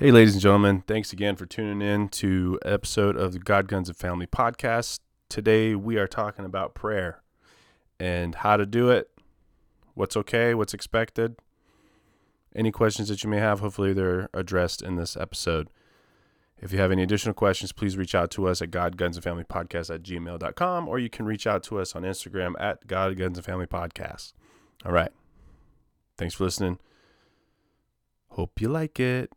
Hey, ladies and gentlemen, thanks again for tuning in to episode of the God Guns and Family podcast. Today we are talking about prayer and how to do it, what's okay, what's expected. Any questions that you may have, hopefully they're addressed in this episode. If you have any additional questions, please reach out to us at God Guns and Family Podcast at gmail.com or you can reach out to us on Instagram at God Guns and Family Podcast. All right. Thanks for listening. Hope you like it.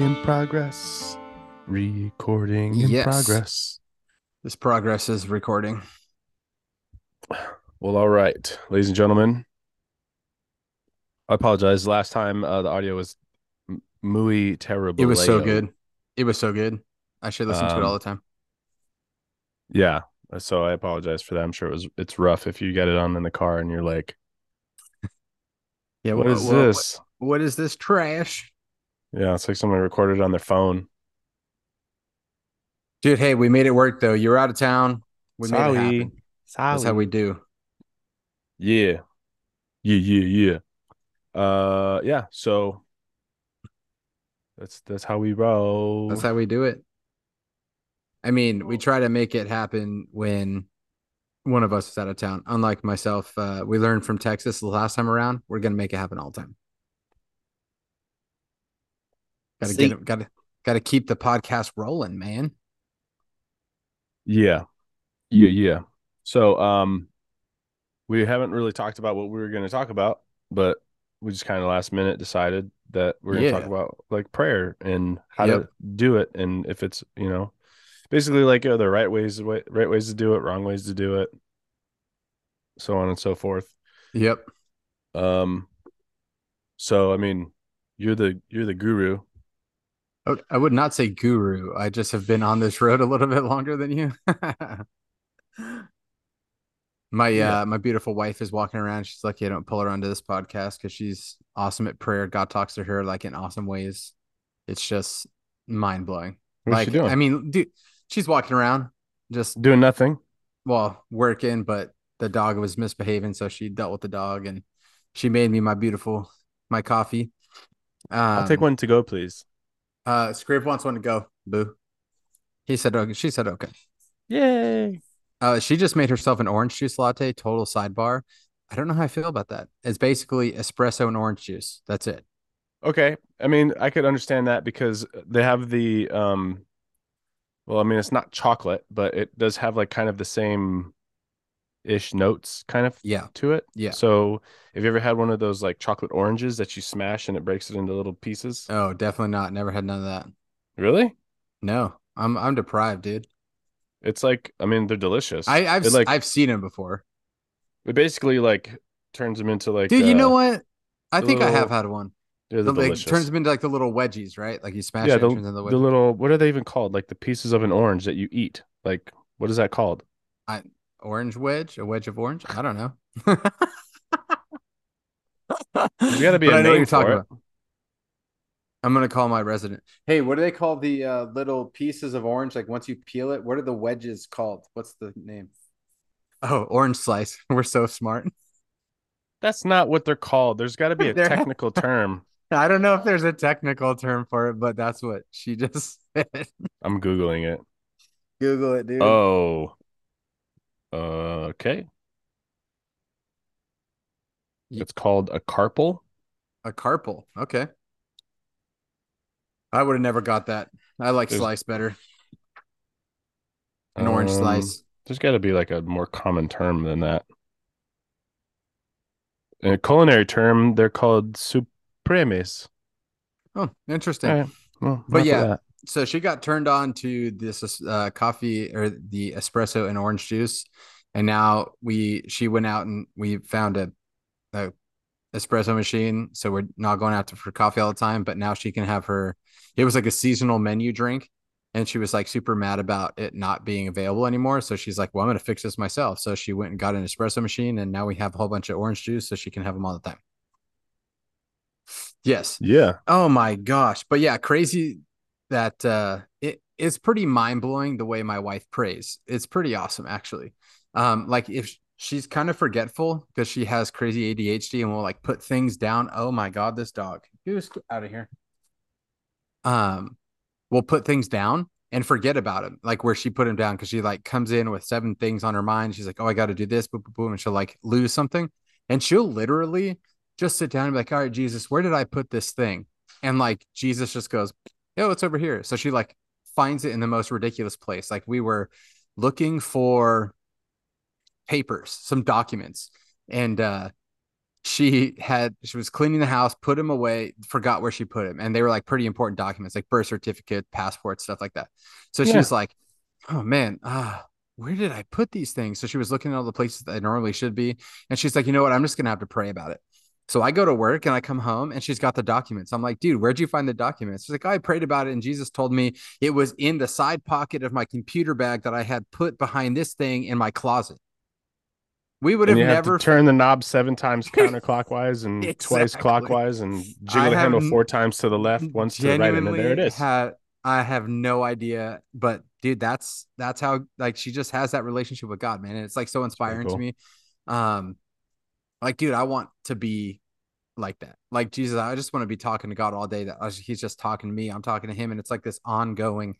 In progress. Recording in Yes. progress. This progress is recording. Well, all right, ladies and gentlemen. I apologize. Last time uh, the audio was m- muy terrible. It was so good. It was so good. I should listen to it Um, all the time. Yeah. So I apologize for that. I'm sure it was it's rough if you get it on in the car and you're like, Yeah. "What wha- is wha- this?" What is this trash? Yeah, it's like someone recorded on their phone. Dude, hey, we made it work though. You're out of town. We made it Sorry. happen. That's how we do. Yeah. Yeah, yeah, yeah. Uh yeah, so that's that's how we roll. That's how we do it. I mean, we try to make it happen when one of us is out of town. Unlike myself, uh, we learned from Texas the last time around. We're gonna make it happen all the time. Gotta See- get it. Gotta gotta keep the podcast rolling, man. Yeah. Yeah, yeah. So um we haven't really talked about what we were going to talk about, but we just kind of last minute decided that we're going to talk about like prayer and how Yep. to do it and if it's, you know, basically like are there right ways right ways to do it, wrong ways to do it, so on and so forth. Yep. Um so I mean, you're the you're the guru. I would- not say guru. I just have been on this road a little bit longer than you. my Yeah. uh my beautiful wife is walking around. She's lucky I don't pull her onto this podcast because she's awesome at prayer. God talks to her like in awesome ways. It's just mind blowing. What's Like she doing? I mean, dude, she's walking around just doing nothing. well working, but the dog was misbehaving, so she dealt with the dog and she made me my beautiful my coffee. Um, I'll take one to go, please. Uh, Scrape wants one to go. Boo. He said, okay. She said, okay. Yay. Uh, she just made herself an orange juice latte. Total sidebar. I don't know how I feel about that. It's basically espresso and orange juice. That's it. Okay. I mean, I could understand that because they have the um well, I mean, it's not chocolate, but it does have like kind of the same ish notes kind of Yeah. to it. Yeah. So, have you ever had one of those like chocolate oranges that you smash and it breaks it into little pieces? Oh, definitely not. Never had none of that. Really? No, I'm I'm deprived, dude. It's like I mean, they're delicious. I I've it like I've seen them before, it basically like turns them into like dude. you know uh, what? I think I have had one. They're The, like, turns them into like the little wedgies, right? Like you smash yeah, it, the, it turns into the the little what are they even called? Like the pieces of an orange that you eat. Like what is that called? Orange wedge, a wedge of orange. I don't know. There's got to be I know what you're talking it. about. I'm gonna call my resident. Hey, what do they call the uh, little pieces of orange? Like once you peel it, what are the wedges called? What's the name? Oh, orange slice. We're so smart. That's not what they're called. There's got to be a technical term. I don't know if there's a technical term for it, but that's what she just said. I'm googling it. Google it, dude. Oh, uh, okay. It's called a carpel. A carpel. Okay. I would have never got that. I like There's- slice better. An orange Um, slice. There's got to be like a more common term than that. In a culinary term, they're called supremes. Oh, interesting. All right. Well, But of yeah. that. So she got turned on to this uh, coffee or the espresso and orange juice and now we she went out and we found a, a espresso machine, so we're not going out to, for coffee all the time. But now she can have her. It was like a seasonal menu drink, and she was like super mad about it not being available anymore. So she's like, "Well, I'm gonna fix this myself." So she went and got an espresso machine, and now we have a whole bunch of orange juice, so she can have them all the time. Yes. Yeah. Oh my gosh. But yeah, crazy that uh it is pretty mind blowing the way my wife prays. It's pretty awesome actually. Um, like if she's kind of forgetful because she has crazy ADHD and will like put things down. Oh my god, this dog. Goose out of here. Um, will put things down and forget about him, like where she put him down because she like comes in with seven things on her mind. She's like, Oh, I gotta do this, boom, boom, boom, and she'll like lose something. And she'll literally just sit down and be like, All right, Jesus, where did I put this thing? And like Jesus just goes, Oh, it's over here. So she like finds it in the most ridiculous place. Like we were looking for papers, some documents, and uh she had she was cleaning the house, put them away, forgot where she put them, and they were like pretty important documents, like birth certificate, passport, stuff like that. So yeah. she was like, "Oh man, ah, where did I put these things?" So she was looking at all the places that I normally should be, and she's like, "You know what? I'm just gonna have to pray about it." So I go to work and I come home and she's got the documents. I'm like, dude, where'd you find the documents? She's like, oh, I prayed about it and Jesus told me it was in the side pocket of my computer bag that I had put behind this thing in my closet. We would have never have turn the knob seven times counterclockwise and exactly. twice clockwise and jiggle the handle four times to the left, once to the right, and there it is. Had, I have no idea, but dude, that's that's how like she just has that relationship with God, man. And it's like so inspiring cool. to me. Um, like, dude, I want to be like that. Like Jesus, I just want to be talking to God all day. That He's just talking to me. I'm talking to Him, and it's like this ongoing,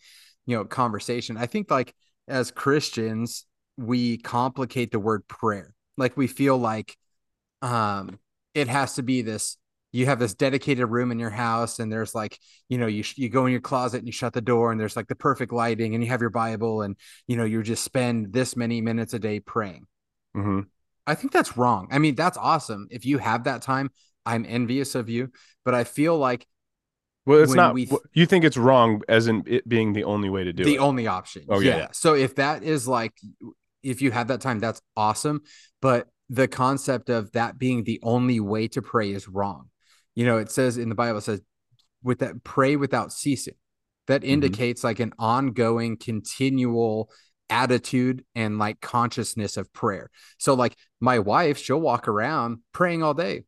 you know, conversation. I think like as Christians, we complicate the word prayer. Like we feel like um it has to be this you have this dedicated room in your house and there's like you know you you go in your closet and you shut the door and there's like the perfect lighting and you have your bible and you know you just spend this many minutes a day praying mm-hmm. I think that's wrong i mean that's awesome if you have that time i'm envious of you but i feel like well it's not we th- you think it's wrong as in it being the only way to do the it the only option oh yeah. yeah so if that is like if you have that time, that's awesome. But the concept of that being the only way to pray is wrong. You know, it says in the Bible, says with that pray without ceasing. That mm-hmm. indicates mm-hmm. like an ongoing, continual attitude and like consciousness of prayer. So like my wife, she'll walk around praying all day.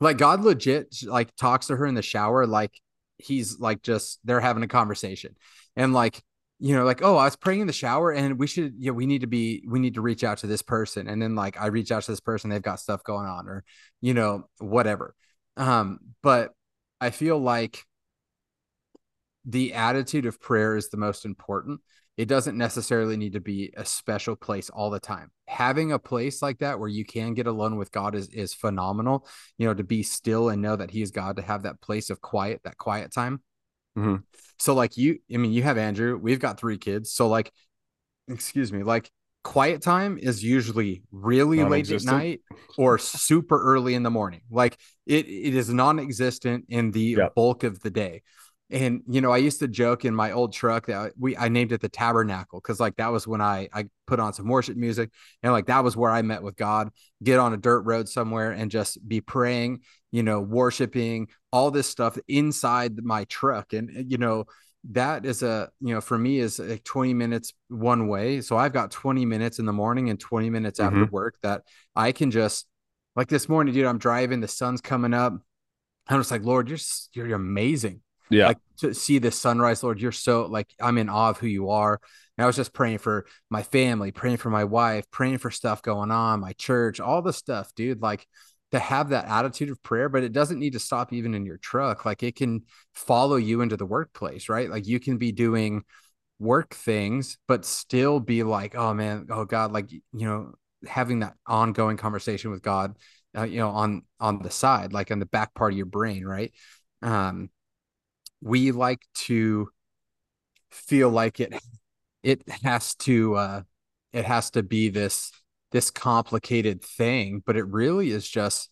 Like God legit like talks to her in the shower like he's like just they're having a conversation. And like you know, like, oh, I was praying in the shower and we should, you know, we need to be, we need to reach out to this person. And then like I reach out to this person, they've got stuff going on or, you know, whatever. Um, but I feel like the attitude of prayer is the most important. It doesn't necessarily need to be a special place all the time. Having a place like that where you can get alone with God is is phenomenal. You know, to be still and know that He is God, to have that place of quiet, that quiet time. Mm-hmm. So like you, I mean, you have Andrew. We've got three kids. So like, excuse me, like quiet time is usually really late at night or super early in the morning. Like it, it is non-existent in the yep. bulk of the day. And you know, I used to joke in my old truck that we I named it the Tabernacle because like that was when I I put on some worship music and like that was where I met with God. Get on a dirt road somewhere and just be praying, you know, worshiping, all this stuff inside my truck, and you know that is a you know for me is like 20 minutes one way so i've got 20 minutes in the morning and 20 minutes mm-hmm. after work that i can just like this morning dude i'm driving the sun's coming up i'm just like lord you're you're amazing yeah. Like to see the sunrise, Lord, you're so like I'm in awe of who you are. And I was just praying for my family, praying for my wife, praying for stuff going on, my church, all the stuff, dude. Like to have that attitude of prayer, but it doesn't need to stop even in your truck. Like it can follow you into the workplace, right? Like you can be doing work things, but still be like, oh man, oh God, like you know, having that ongoing conversation with God, uh, you know, on on the side, like on the back part of your brain, right? Um, we like to feel like it it has to uh it has to be this this complicated thing but it really is just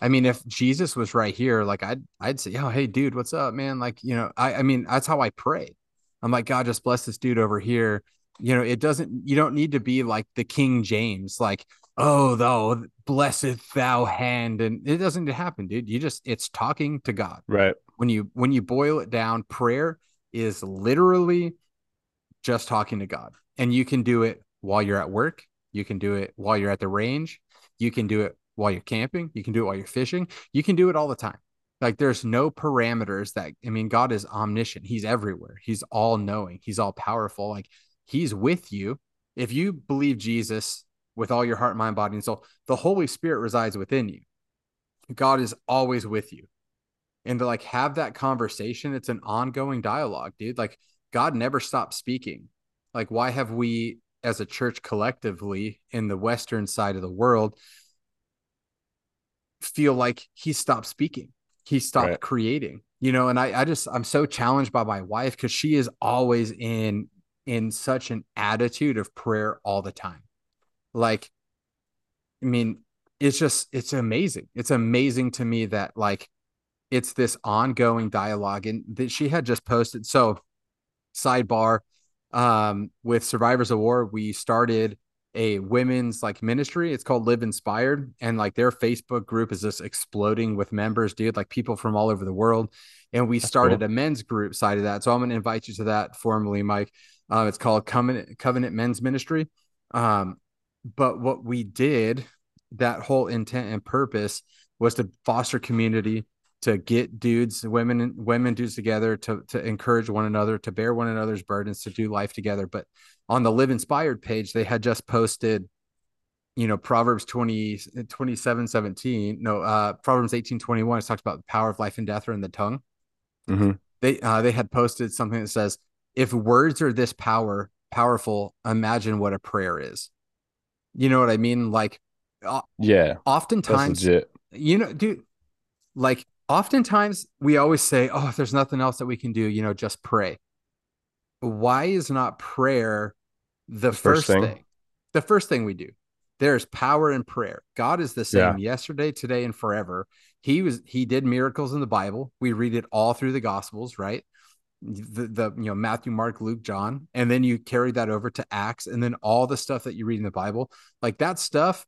i mean if jesus was right here like i'd i'd say oh hey dude what's up man like you know i i mean that's how i pray i'm like god just bless this dude over here You know, it doesn't, you don't need to be like the King James, like, oh, thou blessed thou hand. And it doesn't happen, dude. You just, it's talking to God. Right. When you, when you boil it down, prayer is literally just talking to God. And you can do it while you're at work. You can do it while you're at the range. You can do it while you're camping. You can do it while you're fishing. You can do it all the time. Like there's no parameters that, I mean, God is omniscient. He's everywhere. He's all knowing. He's all powerful. Like he's with you. If you believe Jesus with all your heart, mind, body, and soul, the Holy Spirit resides within you. God is always with you. And to like have that conversation, it's an ongoing dialogue, dude. Like God never stops speaking. Like, why have we as a church collectively in the Western side of the world feel like he stopped speaking? He stopped right. creating, you know, and I, I just, I'm so challenged by my wife because she is always in, in such an attitude of prayer all the time. Like, I mean, it's just, it's amazing. It's amazing to me that like it's this ongoing dialogue and that she had just posted. So, sidebar, um, with Survivors of War, we started a women's like ministry. It's called Live Inspired, and like their Facebook group is just exploding with members, dude. Like people from all over the world. And we started cool. a men's group side of that. So I'm going to invite you to that formally, Mike. Uh, it's called Covenant Covenant Men's Ministry. Um, but what we did, that whole intent and purpose was to foster community, to get dudes, women, women dudes together to to encourage one another, to bear one another's burdens, to do life together. But on the Live Inspired page, they had just posted, you know, Proverbs 20, 27, 17. No, uh, Proverbs 18, 21. It talks about the power of life and death are in the tongue. Mm-hmm. They uh, they had posted something that says, if words are this power powerful, imagine what a prayer is. You know what I mean? Like, uh, yeah, oftentimes, you know, dude, like oftentimes we always say, oh, if there's nothing else that we can do, you know, just pray. Why is not prayer the, the first, first thing? thing? The first thing we do. There's power in prayer. God is the same yeah. yesterday, today, and forever. He was he did miracles in the Bible. We read it all through the gospels, right? The, the you know Matthew, Mark, Luke, John, and then you carry that over to Acts, and then all the stuff that you read in the Bible, like that stuff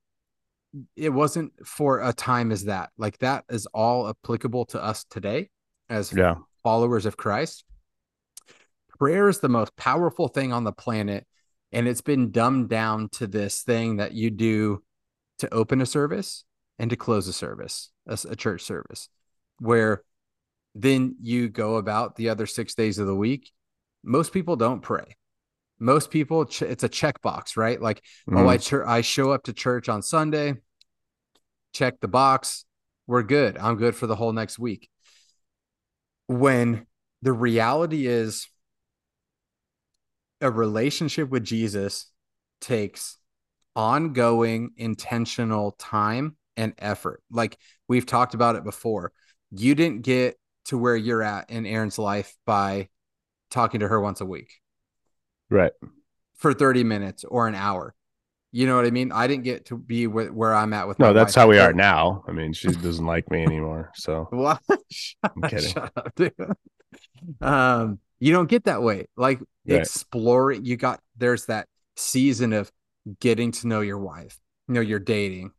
it wasn't for a time as that. Like that is all applicable to us today as yeah. followers of Christ. Prayer is the most powerful thing on the planet. And it's been dumbed down to this thing that you do to open a service and to close a service, a, a church service, where then you go about the other six days of the week. Most people don't pray most people it's a checkbox right? Like mm. oh i mm-hmm. ch- i show up to church on sunday check the box we're good. I'm good for the whole next week. When the reality is a relationship with jesus takes ongoing intentional time and effort. Like we've talked about it before. You didn't get to where you're at in aaron's life by talking to her once a week right. for 30 minutes or an hour. You know what i mean? I didn't get to be where, where i'm at with no that's wife. how we are now. I mean she doesn't like me anymore so. What? I'm kidding. shut up, dude. um you don't get that way. Like right. exploring you got there's that season of getting to know your wife you know you're dating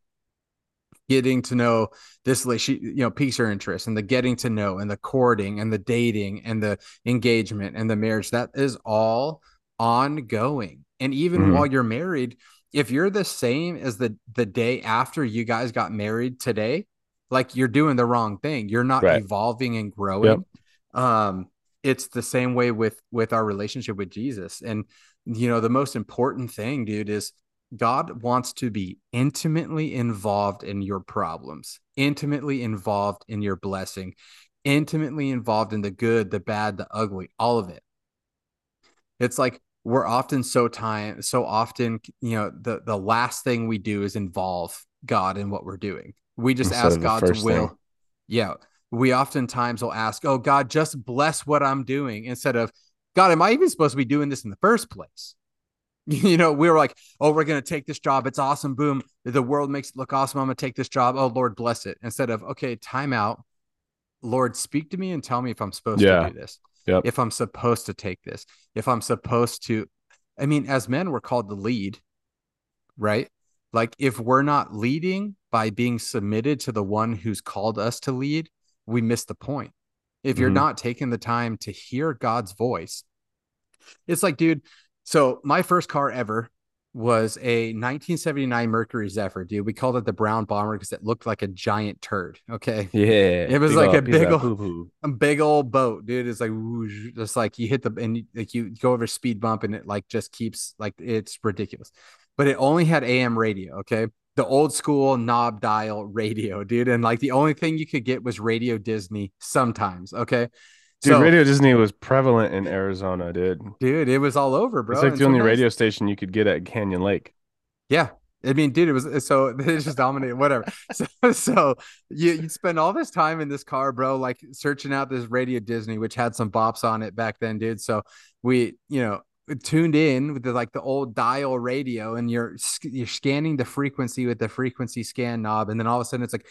getting to know this like she you know piques her interest and the getting to know and the courting and the dating and the engagement and the marriage. That is all ongoing. And even mm-hmm. while you're married, if you're the same as the the day after you guys got married today, like you're doing the wrong thing. You're not right. evolving and growing. Yep. Um, it's the same way with with our relationship with Jesus. And you know, the most important thing, dude, is God wants to be intimately involved in your problems, intimately involved in your blessing, intimately involved in the good, the bad, the ugly, all of it. It's like we're often so time so often you know the the last thing we do is involve god in what we're doing. We just Instead ask god's will. thing. yeah. We oftentimes will ask oh god just bless what i'm doing instead of god am i even supposed to be doing this in the first place? You know we were like oh we're going to take this job. It's awesome. Boom. The world makes it look awesome. I'm going to take this job. Oh lord bless it. Instead of okay time out. Lord speak to me and tell me if i'm supposed yeah. to do this yep. if I'm supposed to take this, if I'm supposed to I mean, as men, we're called to lead, right? Like if we're not leading by being submitted to the one who's called us to lead, we miss the point. If you're Mhm. not taking the time to hear God's voice, it's like, dude. So my first car ever was a 1979 Mercury Zephyr, dude. We called it the brown bomber because it looked like a giant turd. Okay. Yeah. It was like a big of ol' poo-poo. a big old boat, dude. It's like whoosh, just like you hit the and you, like you go over speed bump and it like just keeps like it's ridiculous. But it only had AM radio, okay? The old school knob dial radio, dude. And like the only thing you could get was Radio Disney sometimes, okay? Dude, so, Radio Disney was prevalent in Arizona, dude. dude, it was all over, bro. It's like the only sometimes- radio station you could get at Canyon Lake. Yeah. I mean, dude, it was so it just dominated, whatever. So, so you you spend all this time in this car, bro, like searching out this Radio Disney, which had some bops on it back then, dude. So we, you know, tuned in with the like the old dial radio, and you're you're scanning the frequency with the frequency scan knob, and then all of a sudden it's like,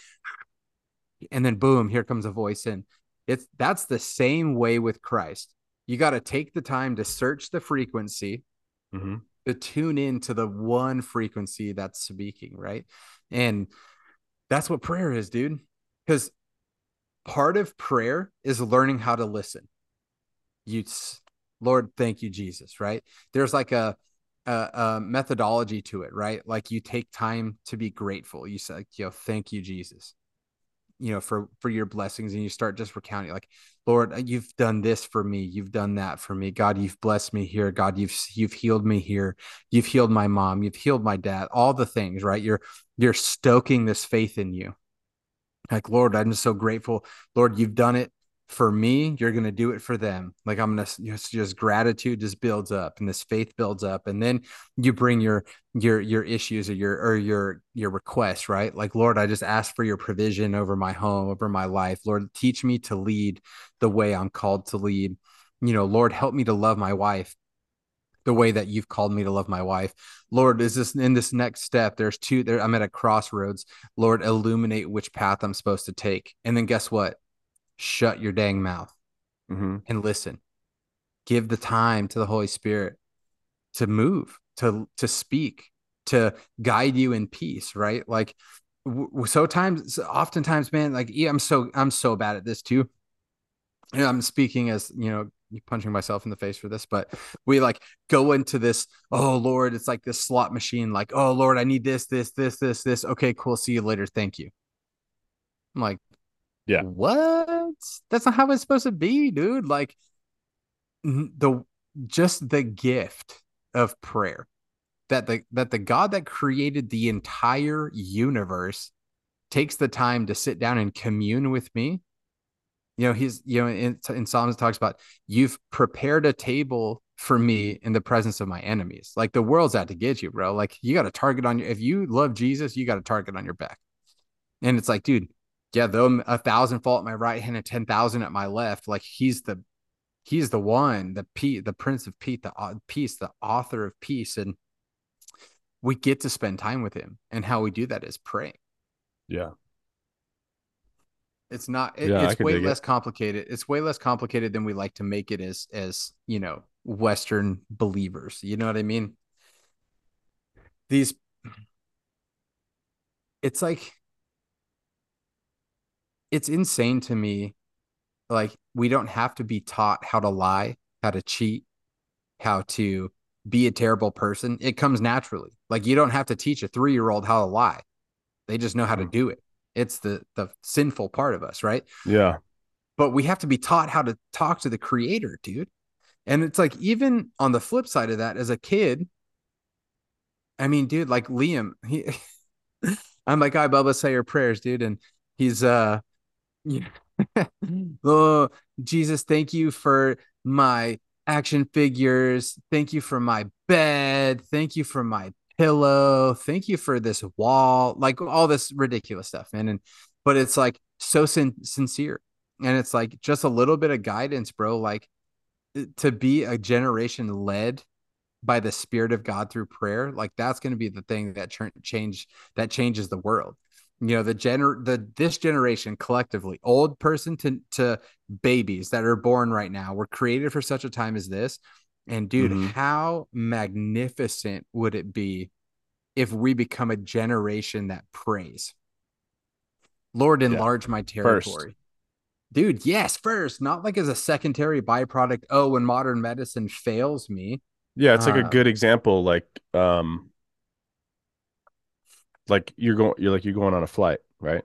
and then boom, here comes a voice in. It's that's the same way with Christ. You got to take the time to search the frequency hmm to tune in to the one frequency that's speaking, right? And that's what prayer is, dude. Because part of prayer is learning how to listen. You, Lord, thank you, Jesus, right? There's like a, a, a methodology to it, right? Like you take time to be grateful. You say, like, yo, thank you, Jesus. You know, for for your blessings, and you start just recounting, like, Lord, uh, you've done this for me. You've done that for me. God, you've blessed me here. God, you've you've healed me here. You've healed my mom. You've healed my dad. All the things, right? You're you're stoking this faith in you. Like, Lord, I'm just so grateful. Lord, you've done it for me. You're going to do it for them. Like, I'm going to just, just gratitude just builds up and this faith builds up. And then you bring your, your, your issues or your, or your, your requests, right? Like, Lord, I just ask for your provision over my home, over my life. Lord, teach me to lead the way I'm called to lead. You know, Lord, help me to love my wife the way that you've called me to love my wife. Lord, is this in this next step? There's two there. I'm at a crossroads. Lord, illuminate which path I'm supposed to take. And then guess what? Shut your dang mouth hmm and listen. Give the time to the Holy Spirit to move, to to speak, to guide you in peace, right? Like so times oftentimes man like yeah, I'm so I'm so bad at this too. You know, I'm speaking as, you know, punching myself in the face for this, but we like go into this, oh Lord, it's like this slot machine like, oh Lord, I need this this this this this. Okay, cool. See you later. Thank you. I'm like Yeah. What? That's not how it's supposed to be, dude. Like the just the gift of prayer that the that the God that created the entire universe takes the time to sit down and commune with me. You know, he's you know in, in Psalms talks about you've prepared a table for me in the presence of my enemies. Like the world's out to get you, bro. Like you got a target on your if you love Jesus, you got a target on your back. And it's like, dude, yeah, though a thousand fall at my right hand and ten thousand at my left, like he's the he's the one, the P, the Prince of Peace, the uh, peace, the author of peace, and we get to spend time with him. And how we do that is praying. Yeah. It's not. It, Yeah, it's way dig it. less complicated. It's way less complicated than we like to make it as as you know Western believers. You know what I mean? These. It's like. It's insane to me. Like we don't have to be taught how to lie, how to cheat, how to be a terrible person. It comes naturally. Like you don't have to teach a three year old how to lie. They just know how to Mhm. do it. It's the the sinful part of us, right? Yeah. but we have to be taught how to talk to the creator, dude. And it's like even on the flip side of that, as a kid, I mean, dude, like Liam, he I'm like, I Bubba, say your prayers, dude. And he's uh yeah. Mm. oh, Jesus, thank you for my action figures. Thank you for my bed. Thank you for my pillow. Thank you for this wall. Like all this ridiculous stuff, man. And but it's like so sin- sincere and it's like just a little bit of guidance bro like to be a generation led by the spirit of god through prayer like that's going to be the thing that ch- change that changes the world you know the gener the this generation collectively old person to to babies that are born right now were created for such a time as this And dude, Mhm. how magnificent would it be if we become a generation that prays? Lord, Yeah. enlarge my First. territory. Dude, yes, first, not like as a secondary byproduct. Oh, when modern medicine fails me. Yeah, it's like a Uh, good example. Like, um, like you're going, you're like you're going on a flight, right?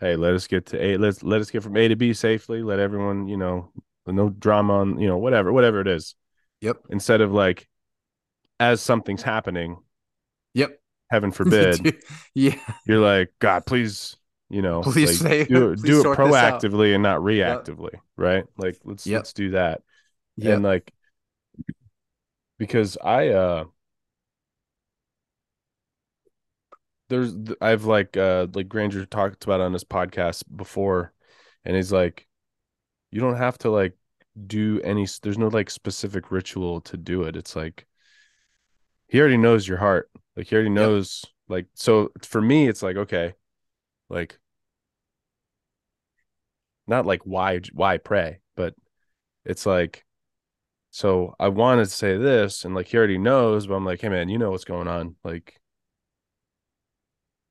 Hey, let us get to A. Let's let us get from A to B safely. Let everyone, you know, no drama on, you know, whatever, whatever it is. Yep. Instead of like, as something's happening, Yep. heaven forbid, Dude, yeah. you're like, God, please, you know, Please like, say- do it, please do it sort this out." proactively and not reactively, right? Like, let's Yep. let's do that. Yep. and like because i uh there's i've like uh like granger talked about on this podcast before and he's like you don't have to like do any there's no like specific ritual to do it. It's like he already knows your heart. Like he already knows like so for me it's like okay like not like why why pray but it's like so I wanted to say this and like he already knows but I'm like hey man you know what's going on. Like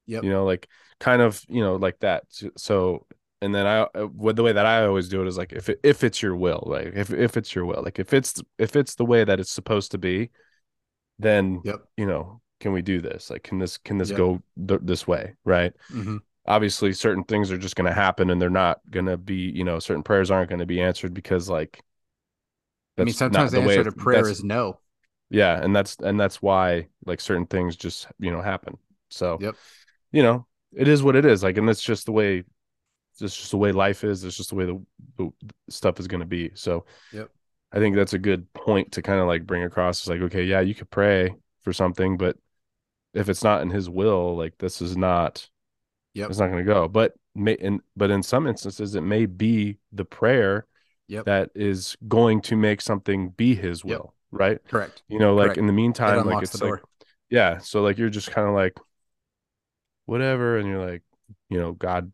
Yep. you know like kind of you know like that so, and then I uh, what the way that I always do it is like if it, if it's your will like if if it's your will like if it's if it's the way that it's supposed to be then Yep. you know can we do this like can this can this Yep. go th- this way right Mhm. obviously certain things are just going to happen and they're not going to be you know certain prayers aren't going to be answered because like I mean, sometimes the way answer to prayer is no. yeah and that's and that's why like certain things just you know happen so Yep. You know it is what it is like and that's just the way it's just the way life is it's just the way the, the stuff is going to be so Yep. i think that's a good point to kind of like bring across it's like okay yeah you could pray for something but if it's not in his will like this is not yeah, it's not going to go but may in but in some instances it may be the prayer Yep. that is going to make something be his Yep. will right Correct. you know like Correct. in the meantime like it's like yeah so like you're just kind of like whatever and you're like you know god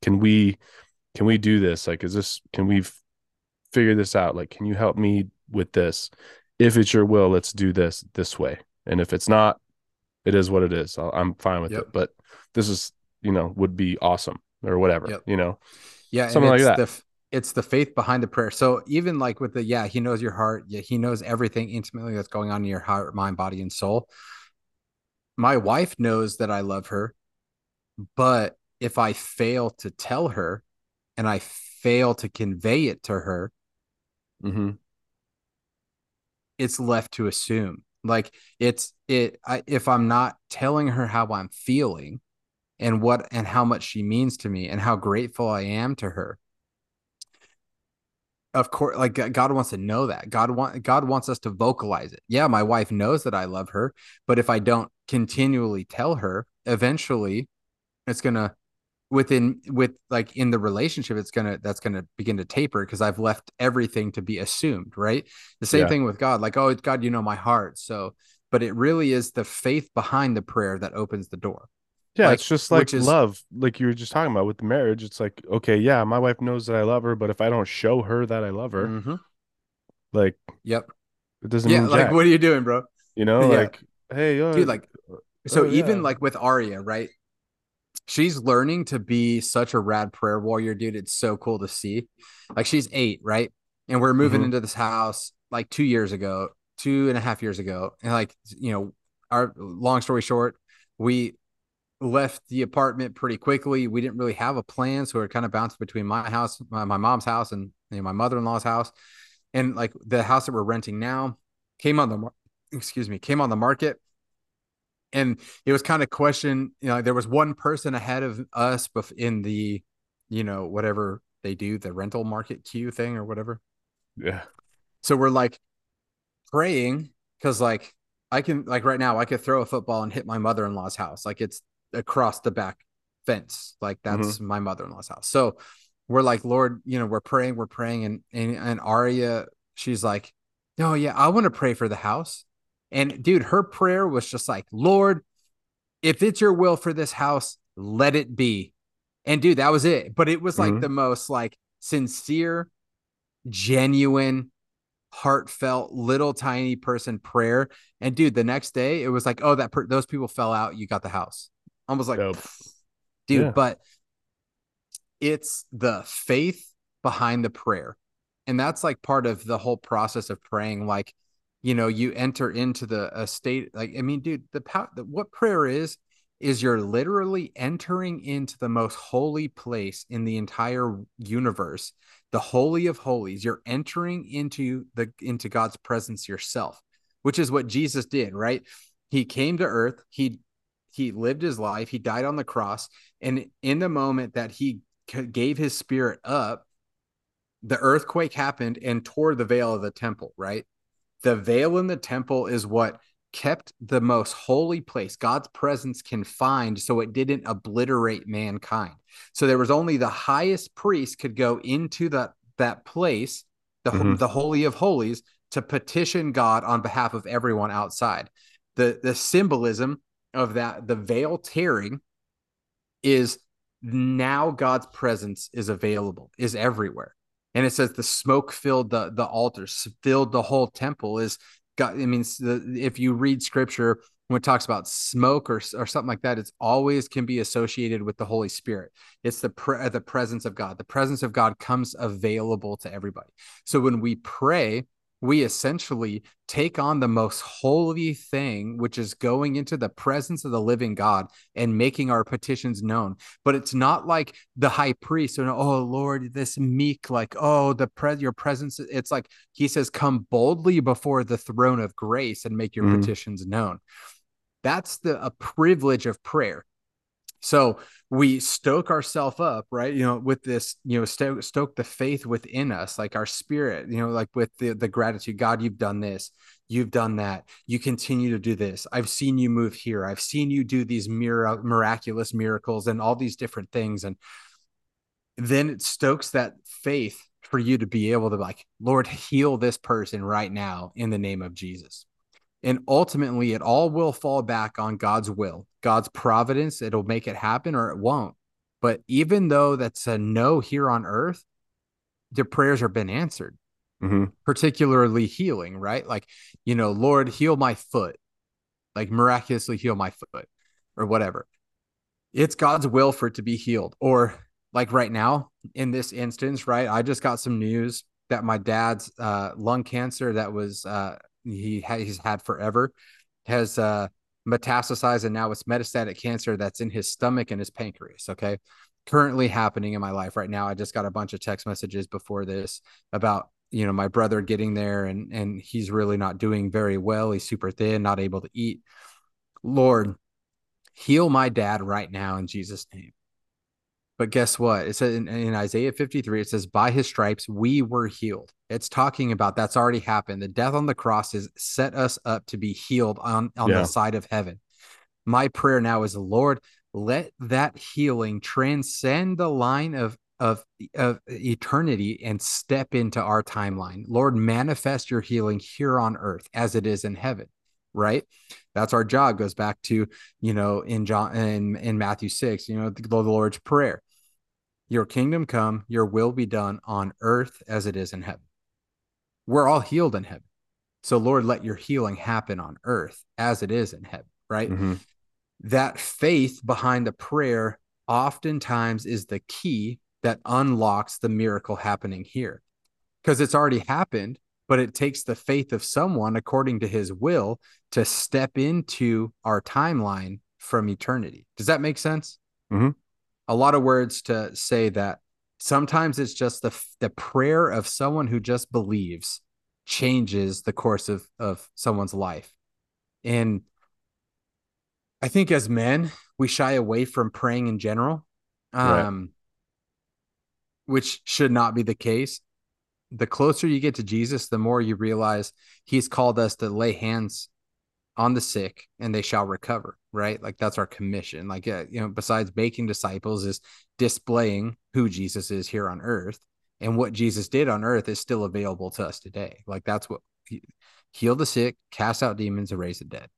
can we can we do this like is this can we f- figure this out like can you help me with this if it's your will let's do this this way and if it's not it is what it is I'll, i'm fine with Yep. it but this is you know would be awesome or whatever Yep. you know Yeah, Something like that. the it's the faith behind the prayer. So even like with the yeah, he knows your heart. Yeah, he knows everything intimately that's going on in your heart, mind, body, and soul. My wife knows that I love her, but if I fail to tell her and I fail to convey it to her, mm-hmm. it's left to assume. Like it's it I, if I'm not telling her how I'm feeling and what and how much she means to me and how grateful I am to her. Of course, like God wants to know that. God want God wants us to vocalize it. Yeah, my wife knows that I love her, but if I don't continually tell her, eventually it's gonna within with like in the relationship it's gonna that's gonna begin to taper because i've left everything to be assumed right the same Yeah. thing with god like oh god you know my heart so but it really is the faith behind the prayer that opens the door yeah Like, it's just like is- love like you were just talking about with the marriage it's like okay yeah my wife knows that i love her but if i don't show her that i love her Mhm. like yep it doesn't yeah mean like jack, what are you doing bro you know Yeah. like hey uh, dude like so oh, even yeah. like with Arya, right? She's learning to be such a rad prayer warrior, dude. It's so cool to see. Like she's eight, right? And we're moving Mhm. into this house like two years ago, two and a half years ago. And like, you know, our long story short, we left the apartment pretty quickly. We didn't really have a plan. So we are kind of bounced between my house, my, my mom's house, and you know, my mother-in-law's house. And like the house that we're renting now came on the excuse me, came on the market and it was kind of question you know there was one person ahead of us bef- in the you know whatever they do the rental market queue thing or whatever. Yeah. So we're like praying because like i can like right now i could throw a football and hit my mother-in-law's house like it's across the back fence like that's mm-hmm. my mother-in-law's house. So we're like lord you know we're praying we're praying and and, and Arya she's like oh yeah i want to pray for the house and dude her prayer was just like lord if it's your will for this house let it be and dude that was it but it was like Mhm. the most like sincere genuine heartfelt little tiny person prayer. And dude, the next day it was like, oh, that per- those people fell out. You got the house. Almost like, dude, yeah. but it's the faith behind the prayer. And that's like part of the whole process of praying. Like, you know, you enter into the a state like, I mean, dude, the power, what prayer is, is you're literally entering into the most holy place in the entire universe the holy of holies. You're entering into the into god's presence yourself which is what jesus did right? He came to earth he he lived his life he died on the cross and in the moment that he gave his spirit up the earthquake happened and tore the veil of the temple right the veil in the temple is what kept the most holy place, God's presence confined so it didn't obliterate mankind. So there was only the highest priest could go into that that place, the mm-hmm. the holy of holies to petition God on behalf of everyone outside. The the symbolism of that the veil tearing is now God's presence is available, is everywhere. And it says the smoke filled the the altars, filled the whole temple is God, I mean, if you read scripture when it talks about smoke or, or something like that, it's always can be associated with the Holy Spirit. It's the pre- uh, the presence of God. The presence of God comes available to everybody. So when we pray, we essentially take on the most holy thing, which is going into the presence of the living God and making our petitions known. But it's not like the high priest, or oh Lord, this meek, like oh the pre- your presence. It's like He says, "Come boldly before the throne of grace and make your mm-hmm. petitions known." That's the a privilege of prayer. So we stoke ourselves up, right? You know, with this, you know, stoke, stoke the faith within us, like our spirit, you know, like with the, the gratitude. God, you've done this, you've done that, you continue to do this. I've seen you move here. I've seen you do these mir- miraculous miracles and all these different things. And then it stokes that faith for you to be able to like, Lord, heal this person right now in the name of Jesus. And ultimately, it all will fall back on God's will, God's providence. It'll make it happen or it won't. But even though that's a no here on earth, the prayers have been answered, mm-hmm. particularly healing, right? Like, you know, Lord, heal my foot, like miraculously heal my foot or whatever. It's God's will for it to be healed. Or like right now, in this instance, right? I just got some news that my dad's uh, lung cancer that was uh, he ha- he's had forever has uh, metastasized and now it's metastatic cancer that's in his stomach and his pancreas. Okay. Currently happening in my life right now. I just got a bunch of text messages before this about you know my brother getting there and and he's really not doing very well he's super thin not able to eat lord heal my dad right now in jesus name but guess what? It says in, in, Isaiah 53, it says, By his stripes we were healed. It's talking about that's already happened. The death on the cross has set us up to be healed on, on yeah. the side of heaven. My prayer now is, Lord, let that healing transcend the line of, of, of eternity and step into our timeline. Lord, manifest your healing here on earth as it is in heaven right that's our job goes back to you know in john in, in matthew 6 you know the, the lord's prayer your kingdom come, your will be done on earth as it is in heaven. We're all healed in heaven. So, Lord, let your healing happen on earth as it is in heaven, right? Mm-hmm. That faith behind the prayer oftentimes is the key that unlocks the miracle happening here because it's already happened, but it takes the faith of someone according to his will to step into our timeline from eternity. Does that make sense? Mm-hmm a lot of words to say that sometimes it's just the the prayer of someone who just believes changes the course of of someone's life. And i think as men we shy away from praying in general um right. which should not be the case. The closer you get to jesus the more you realize he's called us to lay hands on the sick and they shall recover right? Like that's our commission. Like uh, you know besides making disciples is displaying who jesus is here on earth and what jesus did on earth is still available to us today. Like that's what heal the sick cast out demons and raise the dead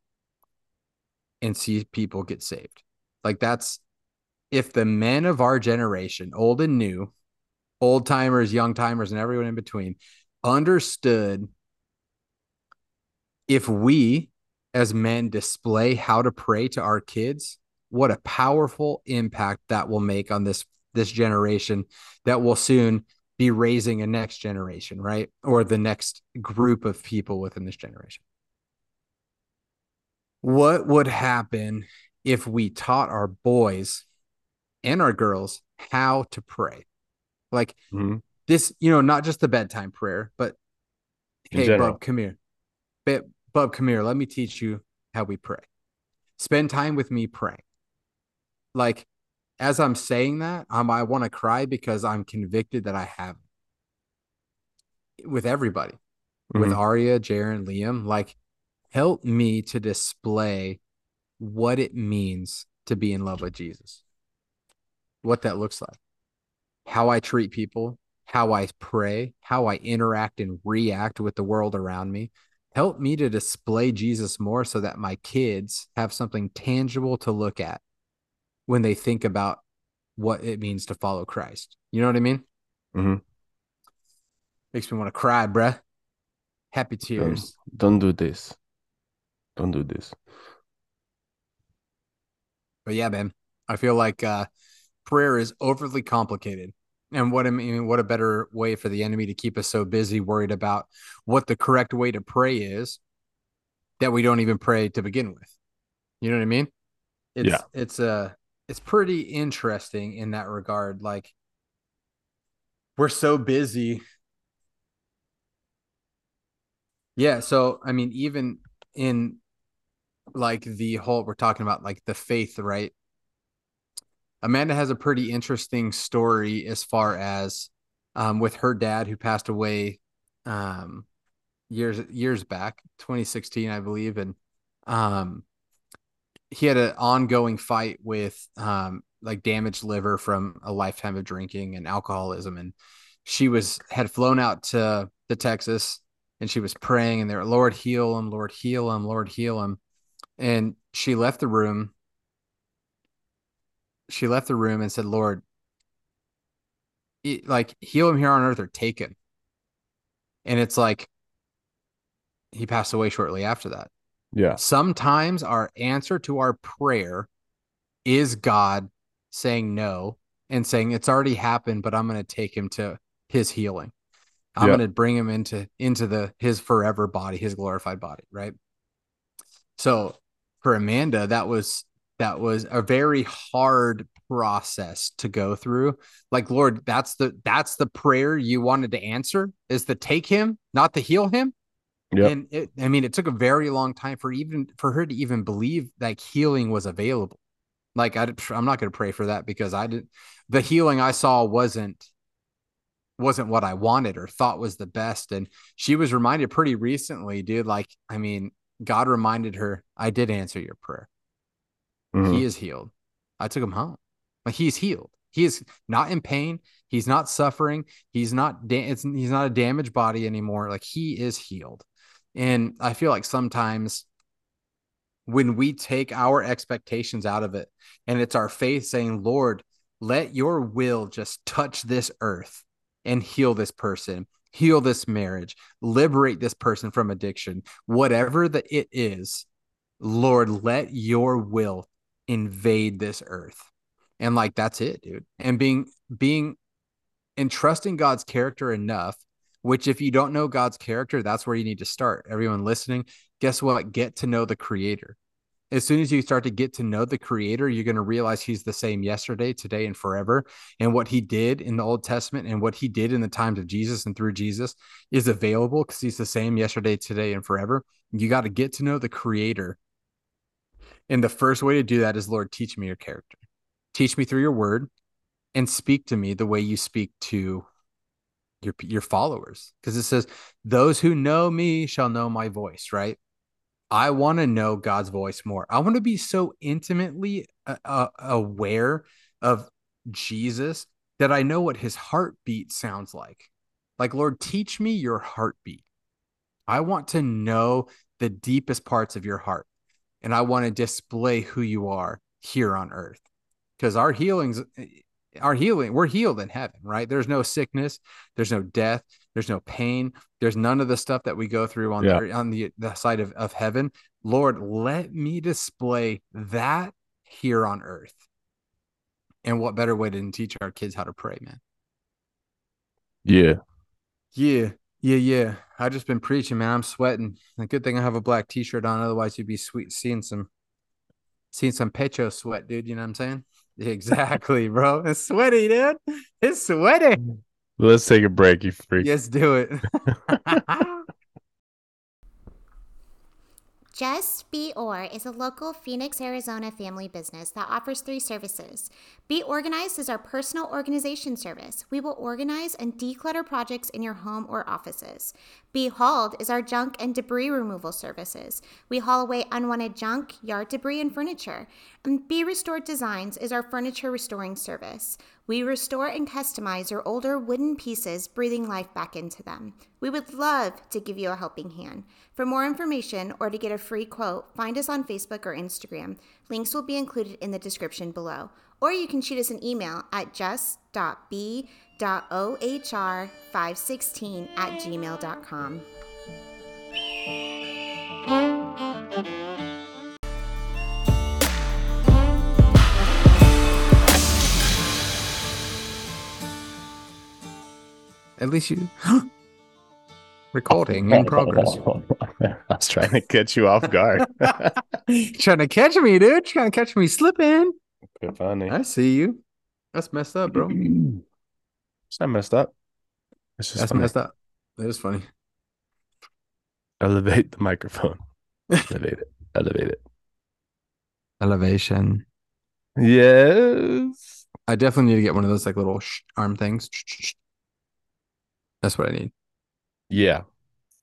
and see people get saved. Like that's if the men of our generation old and new old timers young timers and everyone in between understood if we as men display how to pray to our kids, what a powerful impact that will make on this this generation that will soon be raising a next generation, right? Or the next group of people within this generation. What would happen if we taught our boys and our girls how to pray? Like Mhm. this, you know, not just the bedtime prayer, but In hey, general. Bub, come here. Bub, come here. Let me teach you how we pray. Spend time with me praying. Like, as I'm saying that, um, I want to cry because I'm convicted that I have with everybody, with Mhm. Arya, Jaron, Liam. Like, help me to display what it means to be in love with Jesus, what that looks like, how I treat people, how I pray, how I interact and react with the world around me. Help me to display Jesus more so that my kids have something tangible to look at when they think about what it means to follow Christ. You know what I mean? Mm-hmm. Makes me want to cry, bruh. Happy tears. Don't do this. Don't do this. But yeah, man, I feel like uh, prayer is overly complicated. And what I mean, what a better way for the enemy to keep us so busy, worried about what the correct way to pray is, that we don't even pray to begin with. You know what I mean? It's Yeah. it's uh it's pretty interesting in that regard. Like we're so busy. Yeah, so I mean, even in like the whole we're talking about like the faith, right? Amanda has a pretty interesting story as far as um, with her dad who passed away um, years years back, 2016, I believe, and um, he had an ongoing fight with um, like damaged liver from a lifetime of drinking and alcoholism, and she was had flown out to the Texas and she was praying and there, Lord heal him, Lord heal him, Lord heal him, and she left the room she left the room and said, Lord, like heal him here on earth or take him. And it's like he passed away shortly after that. Yeah. Sometimes our answer to our prayer is God saying no and saying it's already happened, but I'm going to take him to his healing. I'm going to bring him into into the his forever body, his glorified body, right? So for Amanda, that was that was a very hard process to go through. Like, Lord, that's the that's the prayer you wanted to answer is to take him, not to heal him. Yep. And it, I mean, it took a very long time for even for her to even believe like healing was available. Like, I, I'm not going to pray for that because I didn't. The healing I saw wasn't wasn't what I wanted or thought was the best. And she was reminded pretty recently, dude. Like, I mean, God reminded her, I did answer your prayer. Mhm. He is healed. I took him home. Like he's healed. He is not in pain. He's not suffering. He's not da- he's not a damaged body anymore. Like he is healed. And I feel like sometimes when we take our expectations out of it and it's our faith saying, Lord, let your will just touch this earth and heal this person, heal this marriage, liberate this person from addiction, whatever that it is, Lord, let your will invade this earth. And like that's it, dude. And being being and trusting God's character enough, which if you don't know God's character, that's where you need to start. Everyone listening, guess what? Get to know the creator. As soon as you start to get to know the creator, you're going to realize he's the same yesterday, today, and forever. And what he did in the Old Testament and what he did in the times of Jesus and through Jesus is available because he's the same yesterday, today, and forever. You got to get to know the creator. And the first way to do that is, Lord, teach me your character. Teach me through your word and speak to me the way you speak to your your followers. Because it says those who know me shall know my voice right? I want to know god's voice more. I want to be so intimately uh, uh, aware of jesus that i know what his heartbeat sounds like. Like lord teach me your heartbeat. I want to know the deepest parts of your heart and i want to display who you are here on earth because our healings eh, our healing we're healed in heaven right there's no sickness there's no death There's no pain. There's none of the stuff that we go through on Yeah. the on the, the side of, of heaven. Lord, let me display that here on earth. And what better way than teach our kids how to pray, man? Yeah. Yeah, yeah, yeah. I just been preaching, man. I'm sweating. A good thing I have a black t-shirt on, otherwise you'd be sweet seeing some seeing some pecho sweat, dude. You know what I'm saying? Exactly, bro. It's sweaty, dude. It's sweaty. Let's take a break, you freak. Yes, do it. Just Be Or is a local Phoenix, Arizona family business that offers three services. Be Organized is our personal organization service. We will organize and declutter projects in your home or offices. Be Hauled is our junk and debris removal services. We haul away unwanted junk, yard debris, and furniture. And Be Restored Designs is our furniture restoring service. We restore and customize your older wooden pieces, breathing life back into them. We would love to give you a helping hand. For more information or to get a free quote, find us on Facebook or Instagram. Links will be included in the description below. Or you can shoot us an email at just.b.ohr516 at gmail.com. At least you recording in progress. I was trying to catch you off guard. Trying to catch me, dude. Trying to catch me slipping. Good funny. I see you. That's messed up, bro. It's not messed up. It's just That's funny. messed up. That is funny. Elevate the microphone. Elevate it. Elevate it. Elevation. Yes. I definitely need to get one of those like little sh- arm things. That's what I need. Yeah.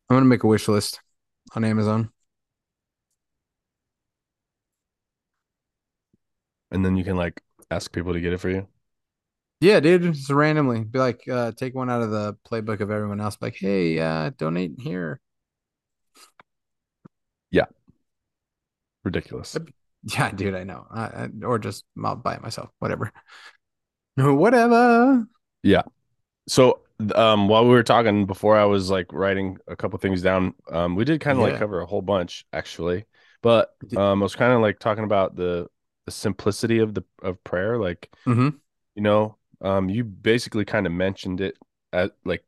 I'm gonna make a wish list on Amazon. And then you can like ask people to get it for you. Yeah, dude, just randomly be like, uh, take one out of the playbook of everyone else. Like, hey, uh, donate here. Yeah. Ridiculous. Yeah, dude, I know. I, I, or just I'll buy it myself. Whatever. No, whatever. Yeah. So um while we were talking before I was like writing a couple things down, um we did kind of like cover a whole bunch actually. But um I was kind of like talking about the the simplicity of the of prayer like Mm-hmm. you know um you basically kind of mentioned it at like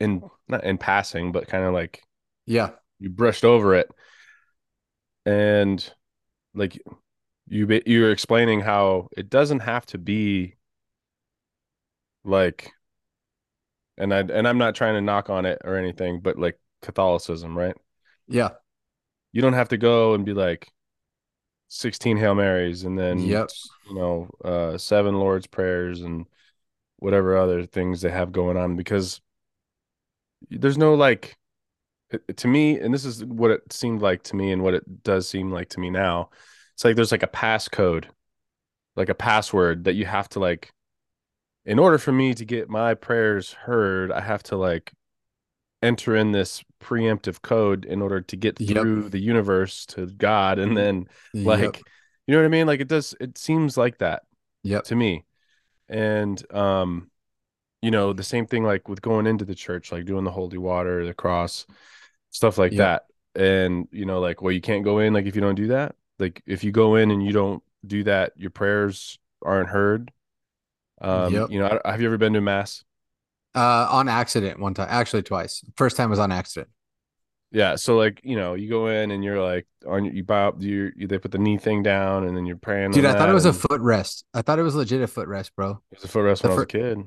in not in passing but kind of like Yeah. you brushed over it and like you ba- you were explaining how it doesn't have to be like and I and I'm not trying to knock on it or anything but like Catholicism right Yeah. you don't have to go and be like 16 Hail Marys and then Yep. you know uh seven Lord's prayers and whatever other things they have going on because there's no like to me and this is what it seemed like to me and what it does seem like to me now it's like there's like a passcode like a password that you have to like in order for me to get my prayers heard i have to like enter in this preemptive code in order to get Yep. through the universe to god and then like Yep. you know what i mean like it does it seems like that Yep. to me and um you know the same thing like with going into the church like doing the holy water the cross stuff like Yep. that and you know like well you can't go in like if you don't do that like if you go in and you don't do that your prayers aren't heard um Yep. you know have you ever been to mass Uh, on accident one time, actually twice. First time was on accident. yeah so like you know you go in and you're like on you bow you you they put the knee thing down and then you're praying Dude, I thought it was a footrest. I thought it was legit a footrest, bro. it was a footrest the when i was a kid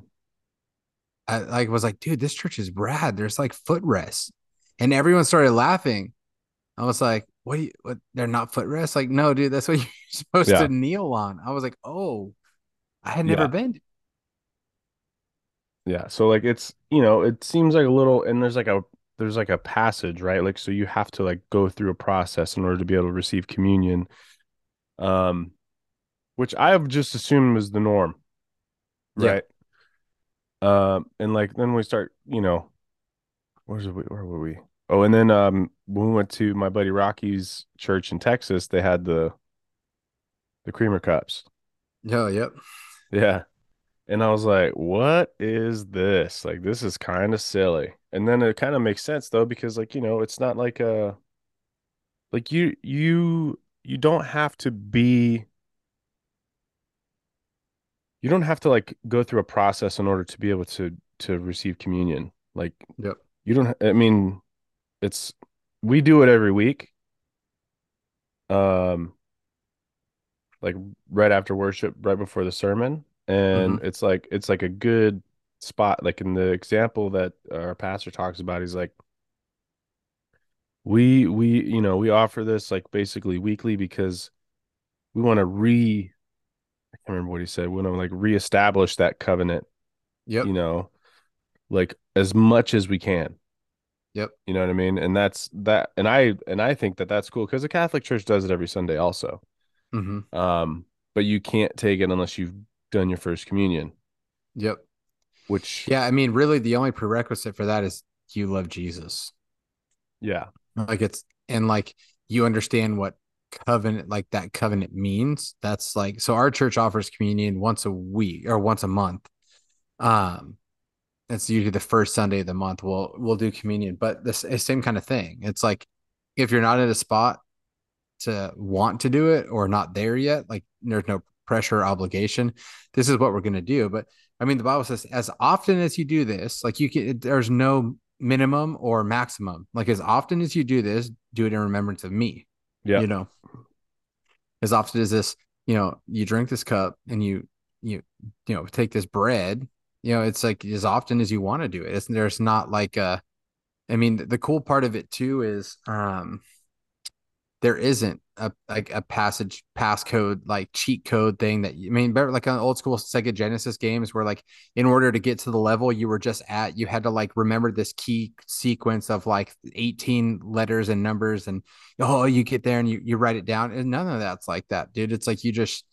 I like was like, dude, this church is rad. There's like footrests, and everyone started laughing. I was like, what? Do you, what? They're not footrests? Like, no, dude, that's what you're supposed Yeah. to kneel on. I was like, oh, I had never Yeah. been. Yeah, so like it's you know it seems like a little and there's like a there's like a passage right like so you have to like go through a process in order to be able to receive communion, um, which I've just assumed was the norm, Yeah. right? Um, and like then we start you know, where's we where were we? Oh, and then um when we went to my buddy Rocky's church in Texas, they had the the creamer cups. Oh, yep. Yeah. And I was like, what is this? Like, this is kind of silly. And then it kind of makes sense though, because like, you know, it's not like a like you you you don't have to be you don't have to like go through a process in order to be able to to receive communion. Like Yep. you don't I mean, it's we do it every week. Um like right after worship, right before the sermon. And mm-hmm. it's like it's like a good spot. Like in the example that our pastor talks about, he's like, we we you know we offer this like basically weekly because we want to re I can't remember what he said. We want to like reestablish that covenant, Yep. you know, like as much as we can. Yep. You know what I mean? And that's that. And I and I think that that's cool because the Catholic Church does it every Sunday also. Mm-hmm. Um, but you can't take it unless you've done your first communion, Yep. which Yeah. I mean, really, the only prerequisite for that is you love Jesus. yeah, Like it's and like you understand what covenant like that covenant means. That's like so our church offers communion once a week or once a month. Um it's usually the first Sunday of the month. We'll we'll do communion, but the same kind of thing. It's like if you're not at a spot to want to do it or not there yet, like there's no pressure or obligation. This is what we're going to do. But I mean, the Bible says as often as you do this, like you can, there's no minimum or maximum. Like as often as you do this, do it in remembrance of me. yeah, You know, as often as this, you know, you drink this cup and you, you, you know, take this bread, you know, it's like as often as you want to do it. It's, there's not like a, I mean, the cool part of it too is, um, there isn't a like a passage passcode like cheat code thing that you I mean better like on old school Sega Genesis games where like in order to get to the level you were just at you had to like remember this key sequence of like 18 letters and numbers and oh you get there and you you write it down. And none of that's like that dude. It's like you just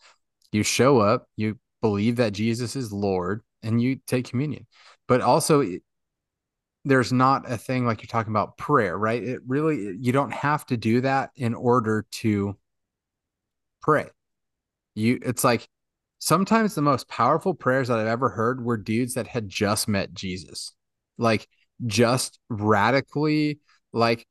you show up you believe that Jesus is Lord and you take communion. But also there's not a thing like you're talking about prayer, right? It really, you don't have to do that in order to pray. You, it's like sometimes the most powerful prayers that I've ever heard were dudes that had just met Jesus, like just radically, like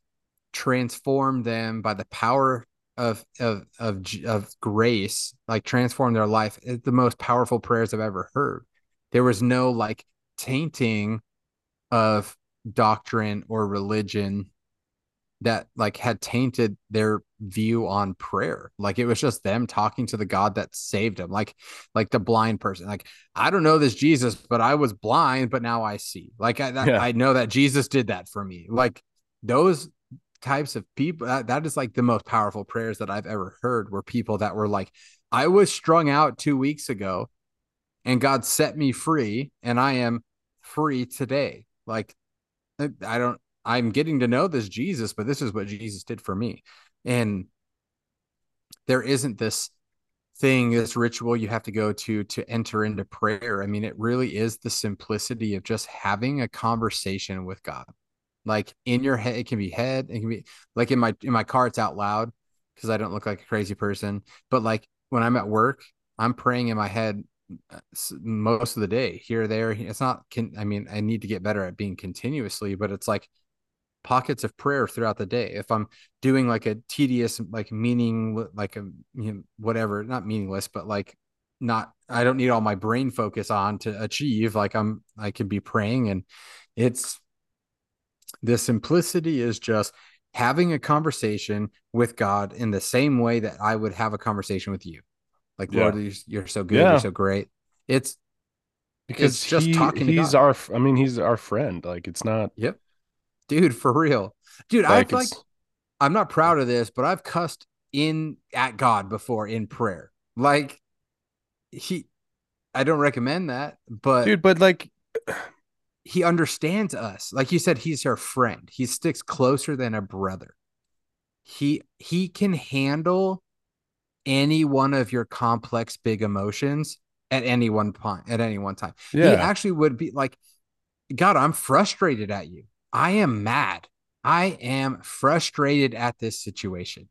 transform them by the power of of of of grace, like transform their life. It's the most powerful prayers I've ever heard. There was no like tainting of doctrine or religion that like had tainted their view on prayer. Like it was just them talking to the god that saved them like like the blind person. Like i don't know this jesus but i was blind but now i see. Like i that, Yeah. i know that jesus did that for me. Like those types of people that, that is like the most powerful prayers that i've ever heard were people that were like i was strung out two weeks ago and god set me free and i am free today. Like I don't I'm getting to know this Jesus, but this is what Jesus did for me. And there isn't this thing, this ritual you have to go to to enter into prayer. I mean, it really is the simplicity of just having a conversation with God. Like in your head, it can be head, it can be like in my in my car, it's out loud because I don't look like a crazy person. But like when I'm at work, I'm praying in my head Uh, most of the day here there. It's not can i mean i need to get better at being continuously but it's like pockets of prayer throughout the day. If i'm doing like a tedious like meaning like a you know, whatever not meaningless but like not i don't need all my brain focus on to achieve like i'm i can be praying and it's the simplicity is just having a conversation with god in the same way that i would have a conversation with you like Yeah. lord you're, you're so good Yeah. you're so great it's because It's just he, talking to he's our I mean he's our friend. Like it's not Yep. dude for real dude like I've like, I'm not proud of this but i've cussed in at god before in prayer like he i don't recommend that but dude, but like he understands us like you said he's our friend he sticks closer than a brother he he can handle any one of your complex big emotions at any one point at any one time. Yeah. he actually would be like god i'm frustrated at you. I am mad. I am frustrated at this situation.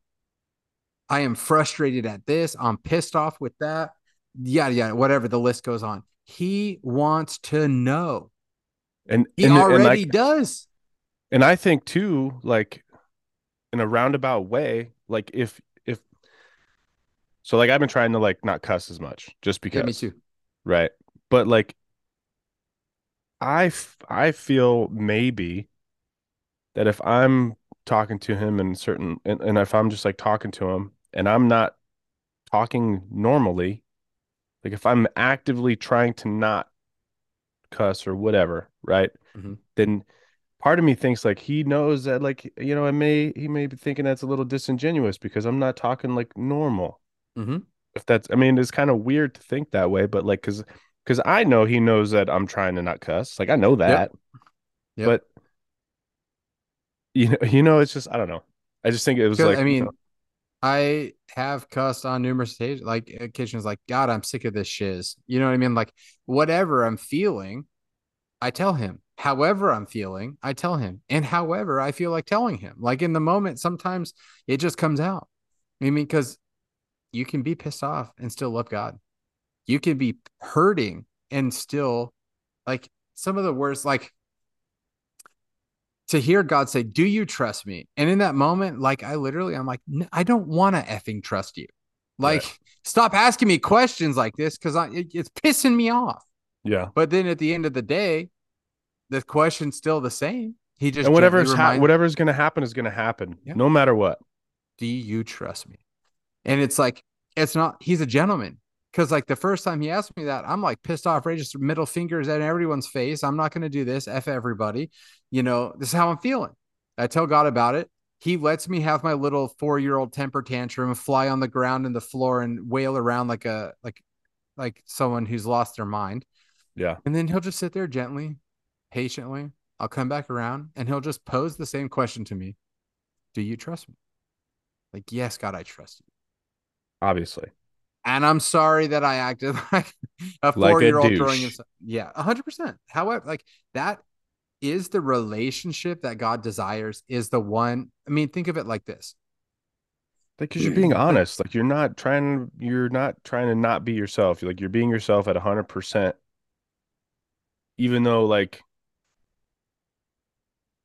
I am frustrated at this. I'm pissed off with that. Yada yada whatever the list goes on. He wants to know. And He and, and already like, does. and I think too, like in a roundabout way, like if so, like I've been trying to like not cuss as much, just because, Yeah, me too. right? But like, I f- I feel maybe that if I'm talking to him in certain, and, and if I'm just like talking to him, and I'm not talking normally, like if I'm actively trying to not cuss or whatever, right? Mhm. Then part of me thinks like he knows that like you know, I may he may be thinking that's a little disingenuous because I'm not talking like normal. Mhm. If that's I mean, it's kind of weird to think that way, but like cuz cuz I know he knows that I'm trying to not cuss. Like I know that. Yep. But you know, you know it's just I don't know. I just think it was like I you mean, know, I have cussed on numerous occasions, like occasions, like God, I'm sick of this shiz. You know what I mean? Like whatever I'm feeling, I tell him. However I'm feeling, I tell him. And however I feel like telling him. Like in the moment, sometimes it just comes out. I mean, because you can be pissed off and still love God. You can be hurting and still like some of the worst, like to hear God say, Do you trust me? And in that moment, like I literally, I'm like, "N- I don't want to effing trust you. Like, Right. stop asking me questions like this because I it, it's pissing me off. yeah. But then at the end of the day, the question's still the same. He just And whatever's ha- whatever's going to happen is going to happen Yeah. no matter what. do you trust me? And it's like, it's not, he's a gentleman. Cause like the first time he asked me that, I'm like pissed off, right? Just middle fingers at everyone's face. I'm not going to do this. F everybody. You know, this is how I'm feeling. I tell God about it. He lets me have my little four year old temper tantrum, fly on the ground and the floor and wail around like a, like, like someone who's lost their mind. Yeah. And then he'll just sit there gently, patiently. I'll come back around and he'll just pose the same question to me Do you trust me? Like, yes, God, I trust you. Obviously. And I'm sorry that I acted like a four year old throwing himself. Yeah, 100%. However, like that is the relationship that God desires, is the one. I mean, think of it like this. Like, cause you're being honest. Like, you're not trying. You're not trying to not be yourself. You're like you're being yourself at hundred percent. Even though, like,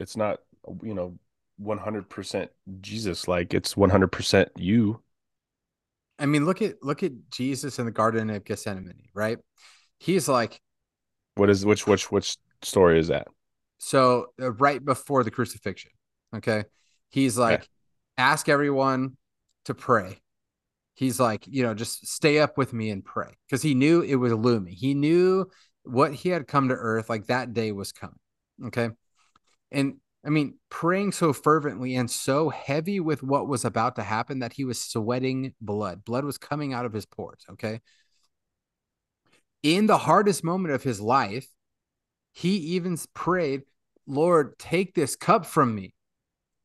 it's not, you know, one hundred percent Jesus. Like, it's one hundred percent you. I mean, look at look at Jesus in the Garden of Gethsemane, right? He's like, What is which which which story is that? so uh, right before the crucifixion okay? He's like ask everyone to pray. He's like you know just stay up with me and pray. Because he knew it was looming. He knew what he had come to earth like that day was coming okay? And i mean praying so fervently and so heavy with what was about to happen that he was sweating blood blood was coming out of his pores okay in the hardest moment of his life he even prayed, Lord, take this cup from me,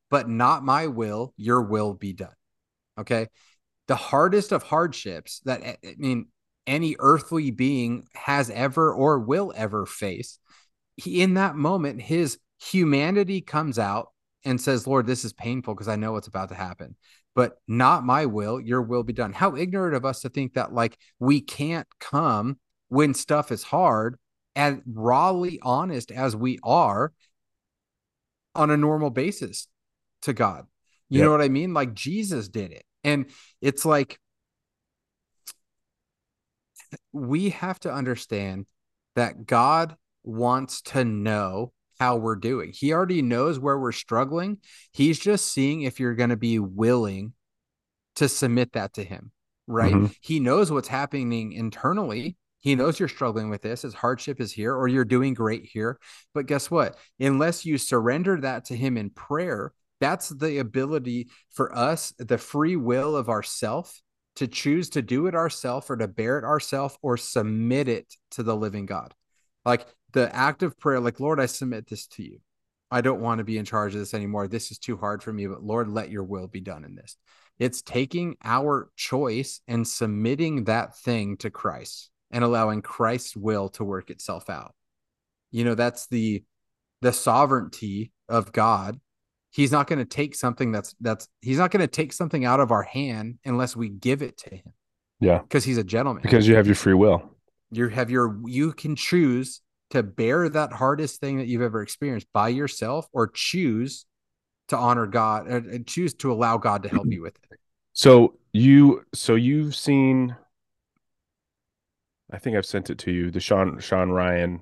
but not my will, your will be done. Okay. The hardest of hardships that, I mean, any earthly being has ever or will ever face. He, in that moment, his humanity comes out and says, Lord, this is painful because I know what's about to happen, but not my will, your will be done. How ignorant of us to think that, like, we can't come when stuff is hard and rawly honest as we are on a normal basis to God. You Yep. know what I mean? Like Jesus did it. And it's like we have to understand that God wants to know how we're doing. He already knows where we're struggling. He's just seeing if you're going to be willing to submit that to him, right? Mhm. He knows what's happening internally. He knows you're struggling with this, his hardship is here, or you're doing great here. But guess what? Unless you surrender that to him in prayer, that's the ability for us, the free will of ourself to choose to do it ourselves or to bear it ourselves or submit it to the living God. Like the act of prayer, like, Lord, I submit this to you. I don't want to be in charge of this anymore. This is too hard for me, but Lord, let your will be done in this. It's taking our choice and submitting that thing to Christ and allowing Christ's will to work itself out. You know, that's the the sovereignty of God. He's not going to take something that's that's he's not going to take something out of our hand unless we give it to him Yeah. because he's a gentleman. Because you have your free will. You have your you can choose to bear that hardest thing that you've ever experienced by yourself or choose to honor God and choose to allow God to help you with it. So you so you've seen I think I've sent it to you, the Shawn Shawn Ryan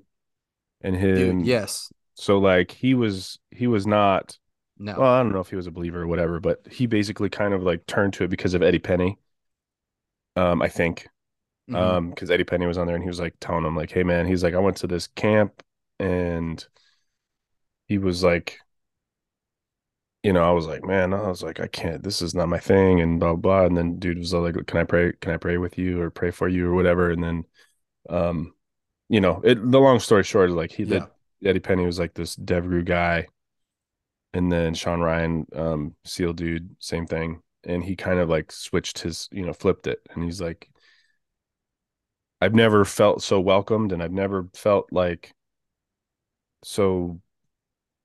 and him. Dude, yes. So like he was he was not No. well, I don't know if he was a believer or whatever, but he basically kind of like turned to it because of Eddie Penney. Um, I think. Mhm. Um, because Eddie Penney was on there and he was like telling him, like, hey man, he's like, I went to this camp and he was like, you know, I was like, man, I was like, I can't, this is not my thing, and blah blah. And then dude was like, Can I pray? Can I pray with you or pray for you or whatever? And then um, you know, it the long story short is like he Yeah. did Eddie Penney was like this Devgru guy, and then Shawn Ryan, um, SEAL dude, same thing. And he kind of like switched his, you know, flipped it. And he's like, I've never felt so welcomed and I've never felt like so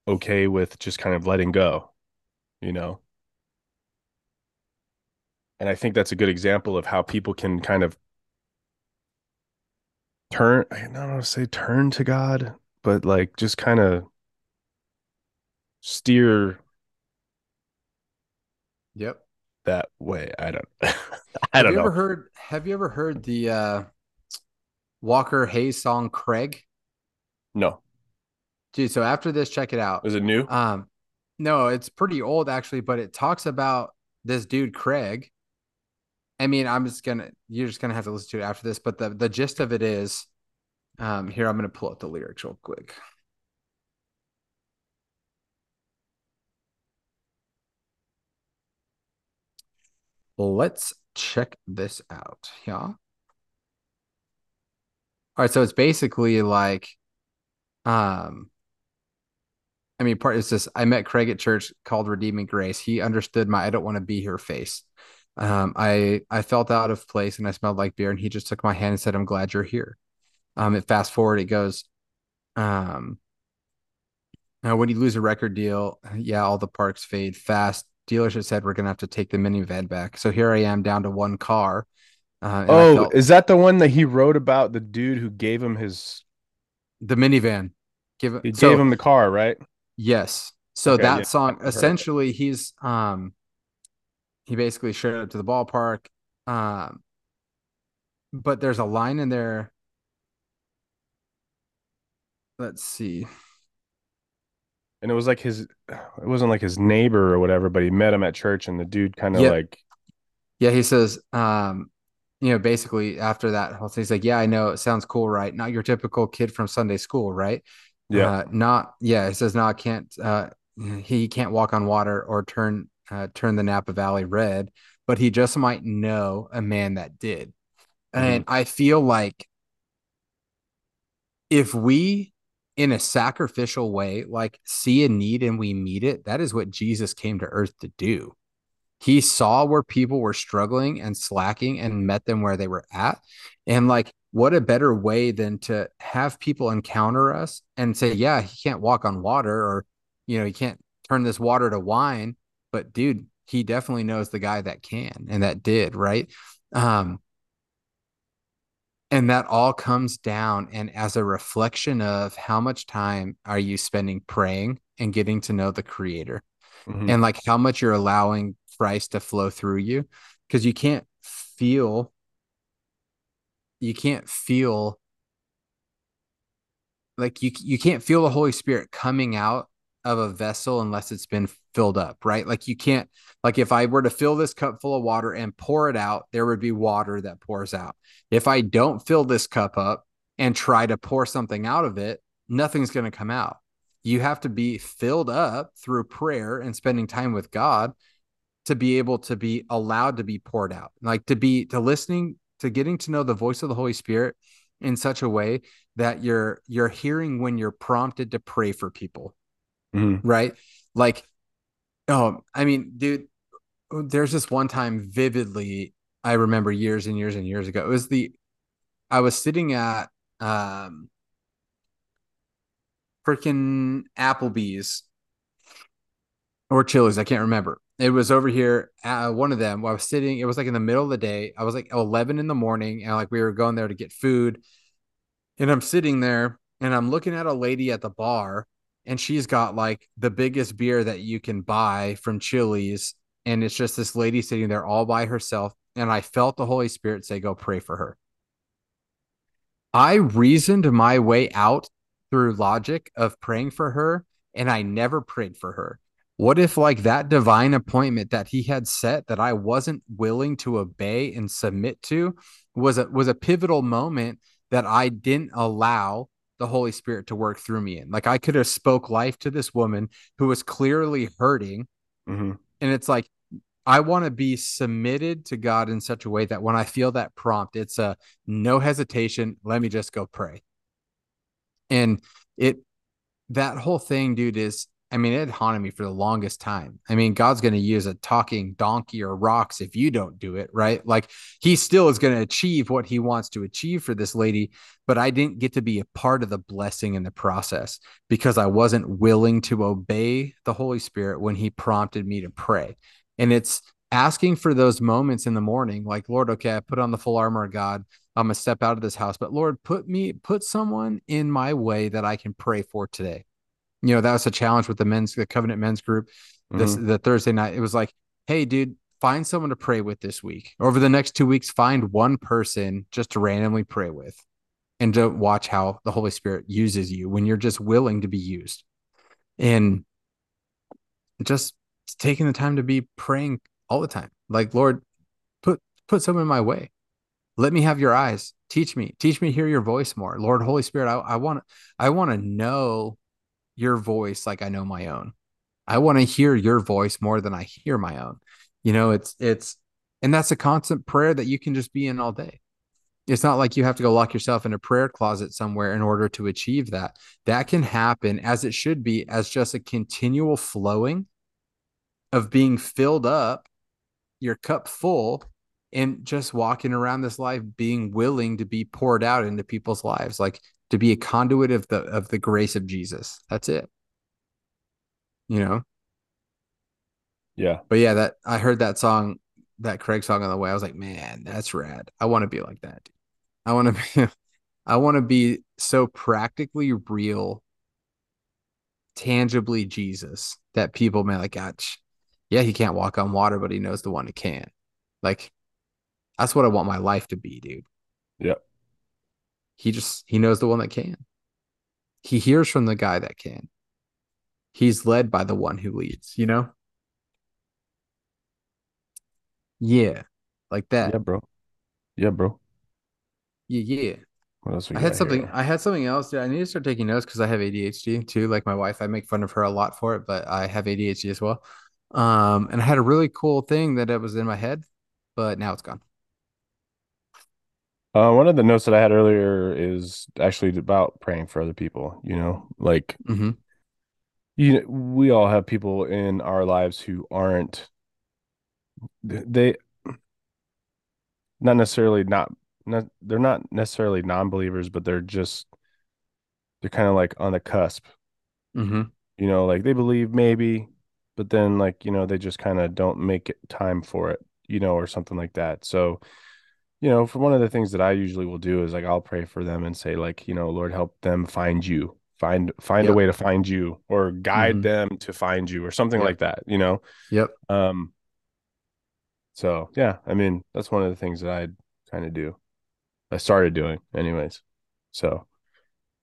okay with just kind of letting go, you know? And I think that's a good example of how people can kind of turn, I don't want to say turn to God, but like just kind of steer Yep. that way. I don't, I have don't you know. ever heard have you ever heard the uh Walker Hayes song Craig? no. Dude, so after this, check it out. Is it new? Um, no, it's pretty old actually, but it talks about this dude Craig. I mean, I'm just gonna you're just gonna have to listen to it after this, but the the gist of it is, um, here I'm gonna pull up the lyrics real quick. Let's check this out. Yeah. All right, so it's basically like, um, I mean, part is this. I met Craig at church called Redeeming Grace. He understood my "I don't want to be here" face. Um, I I felt out of place and I smelled like beer, and he just took my hand and said, "I'm glad you're here." Um, it fast forward, it goes, um, now when you lose a record deal, yeah, all the parks fade fast. Dealership said we're gonna have to take the minivan back. So here I am down to one car. Uh, Oh, felt- is that the one that he wrote about the dude who gave him his the minivan. Give he so- gave him the car, right? Yes. So Okay, that yeah, song I've heard of it. essentially he's um he basically showed up to the ballpark. Um but there's a line in there. Let's see. And it was like his it wasn't like his neighbor or whatever, but he met him at church and the dude kind of Yeah. like Yeah, he says, um, you know, basically after that whole thing, he's like, Yeah, I know it sounds cool, right? Not your typical kid from Sunday school, right? yeah. Uh, not yeah, He says no, I can't uh he can't walk on water or turn uh turn the Napa Valley red, but he just might know a man that did. And I feel like if we in a sacrificial way like see a need and we meet it, that is what Jesus came to earth to do. He saw where people were struggling and slacking and met them where they were at. And like, what a better way than to have people encounter us and say, yeah, he can't walk on water or, you know, he can't turn this water to wine. But dude, he definitely knows the guy that can and that did, right? Um, and that all comes down and as a reflection of how much time are you spending praying and getting to know the creator Mhm. and like how much you're allowing Christ to flow through you because you can't feel you can't feel like you you can't feel the Holy Spirit coming out of a vessel unless it's been filled up, right? Like you can't like if I were to fill this cup full of water and pour it out, there would be water that pours out. If I don't fill this cup up and try to pour something out of it, nothing's going to come out. You have to be filled up through prayer and spending time with God to be able to be allowed to be poured out. Like to be to listening to getting to know the voice of the Holy Spirit in such a way that you're you're hearing when you're prompted to pray for people Mhm. right? Like, oh, I mean, dude, there's this one time vividly I remember years and years and years ago. It was the I was sitting at um freaking Applebee's or Chili's, I can't remember. It was over here, uh, one of them. I was sitting, it was like in the middle of the day. I was like 11 in the morning, and like we were going there to get food. And I'm sitting there and I'm looking at a lady at the bar and she's got like the biggest beer that you can buy from Chili's. And it's just this lady sitting there all by herself. And I felt the Holy Spirit say, Go pray for her. I reasoned my way out through logic of praying for her, and I never prayed for her. What if, like, that divine appointment that he had set that I wasn't willing to obey and submit to was a, was a pivotal moment that I didn't allow the Holy Spirit to work through me in. Like I could have spoke life to this woman who was clearly hurting. Mm-hmm. And it's like, I want to be submitted to God in such a way that when I feel that prompt, it's a no hesitation. Let me just go pray. And it, that whole thing, dude, is I mean, it haunted me for the longest time. I mean, God's going to use a talking donkey or rocks if you don't do it, right? Like he still is going to achieve what he wants to achieve for this lady, but I didn't get to be a part of the blessing in the process because I wasn't willing to obey the Holy Spirit when he prompted me to pray. And it's asking for those moments in the morning, like, Lord, okay, I put on the full armor of God. I'm going to step out of this house, but Lord, put me, put someone in my way that I can pray for today you know, that was a challenge with the men's, the covenant men's group. This mm-hmm. the Thursday night. It was like, hey, dude, find someone to pray with this week. Over the next two weeks, find one person just to randomly pray with and to watch how the Holy Spirit uses you when you're just willing to be used. And just taking the time to be praying all the time. Like, Lord, put put someone in my way. Let me have your eyes. Teach me. Teach me to hear your voice more. Lord, Holy Spirit, I, I want I want to know your voice like I know my own. I want to hear your voice more than I hear my own. You know, it's it's and that's a constant prayer that you can just be in all day. It's not like you have to go lock yourself in a prayer closet somewhere in order to achieve that. That can happen as it should be as just a continual flowing of being filled up, your cup full, and just walking around this life being willing to be poured out into people's lives. Like to be a conduit of the of the grace of Jesus. That's it. You know? Yeah. But yeah, that I heard that song, that Craig song on the way. I was like, man, that's rad. I want to be like that. I want to be I want to be so practically real, tangibly Jesus that people may like, gosh, yeah, he can't walk on water, but he knows the one who can. Like, that's what I want my life to be, dude. Yep. He just he knows the one that can. He hears from the guy that can. He's led by the one who leads, you know? Yeah. Like that. Yeah, bro. Yeah, bro. Yeah, yeah. What else I had something here? I had something else. Dude. I need to start taking notes because I have ADHD too. Like my wife, I make fun of her a lot for it, but I have ADHD as well. Um, and I had a really cool thing that it was in my head, but now it's gone. Uh, one of the notes that I had earlier is actually about praying for other people. You know, like mm-hmm. you know, we all have people in our lives who aren't they not necessarily not not they're not necessarily non-believers, but they're just they're kind of like on the cusp. Mm-hmm. You know, like they believe maybe, but then like you know they just kind of don't make time for it. You know, or something like that. So you know, for one of the things that I usually will do is like I'll pray for them and say like, you know, Lord help them find you. Find find yep. a way to find you or guide mm-hmm. them to find you or something yep. like that, you know. Yep. Um so yeah, I mean, that's one of the things that I kind of do. I started doing anyways. So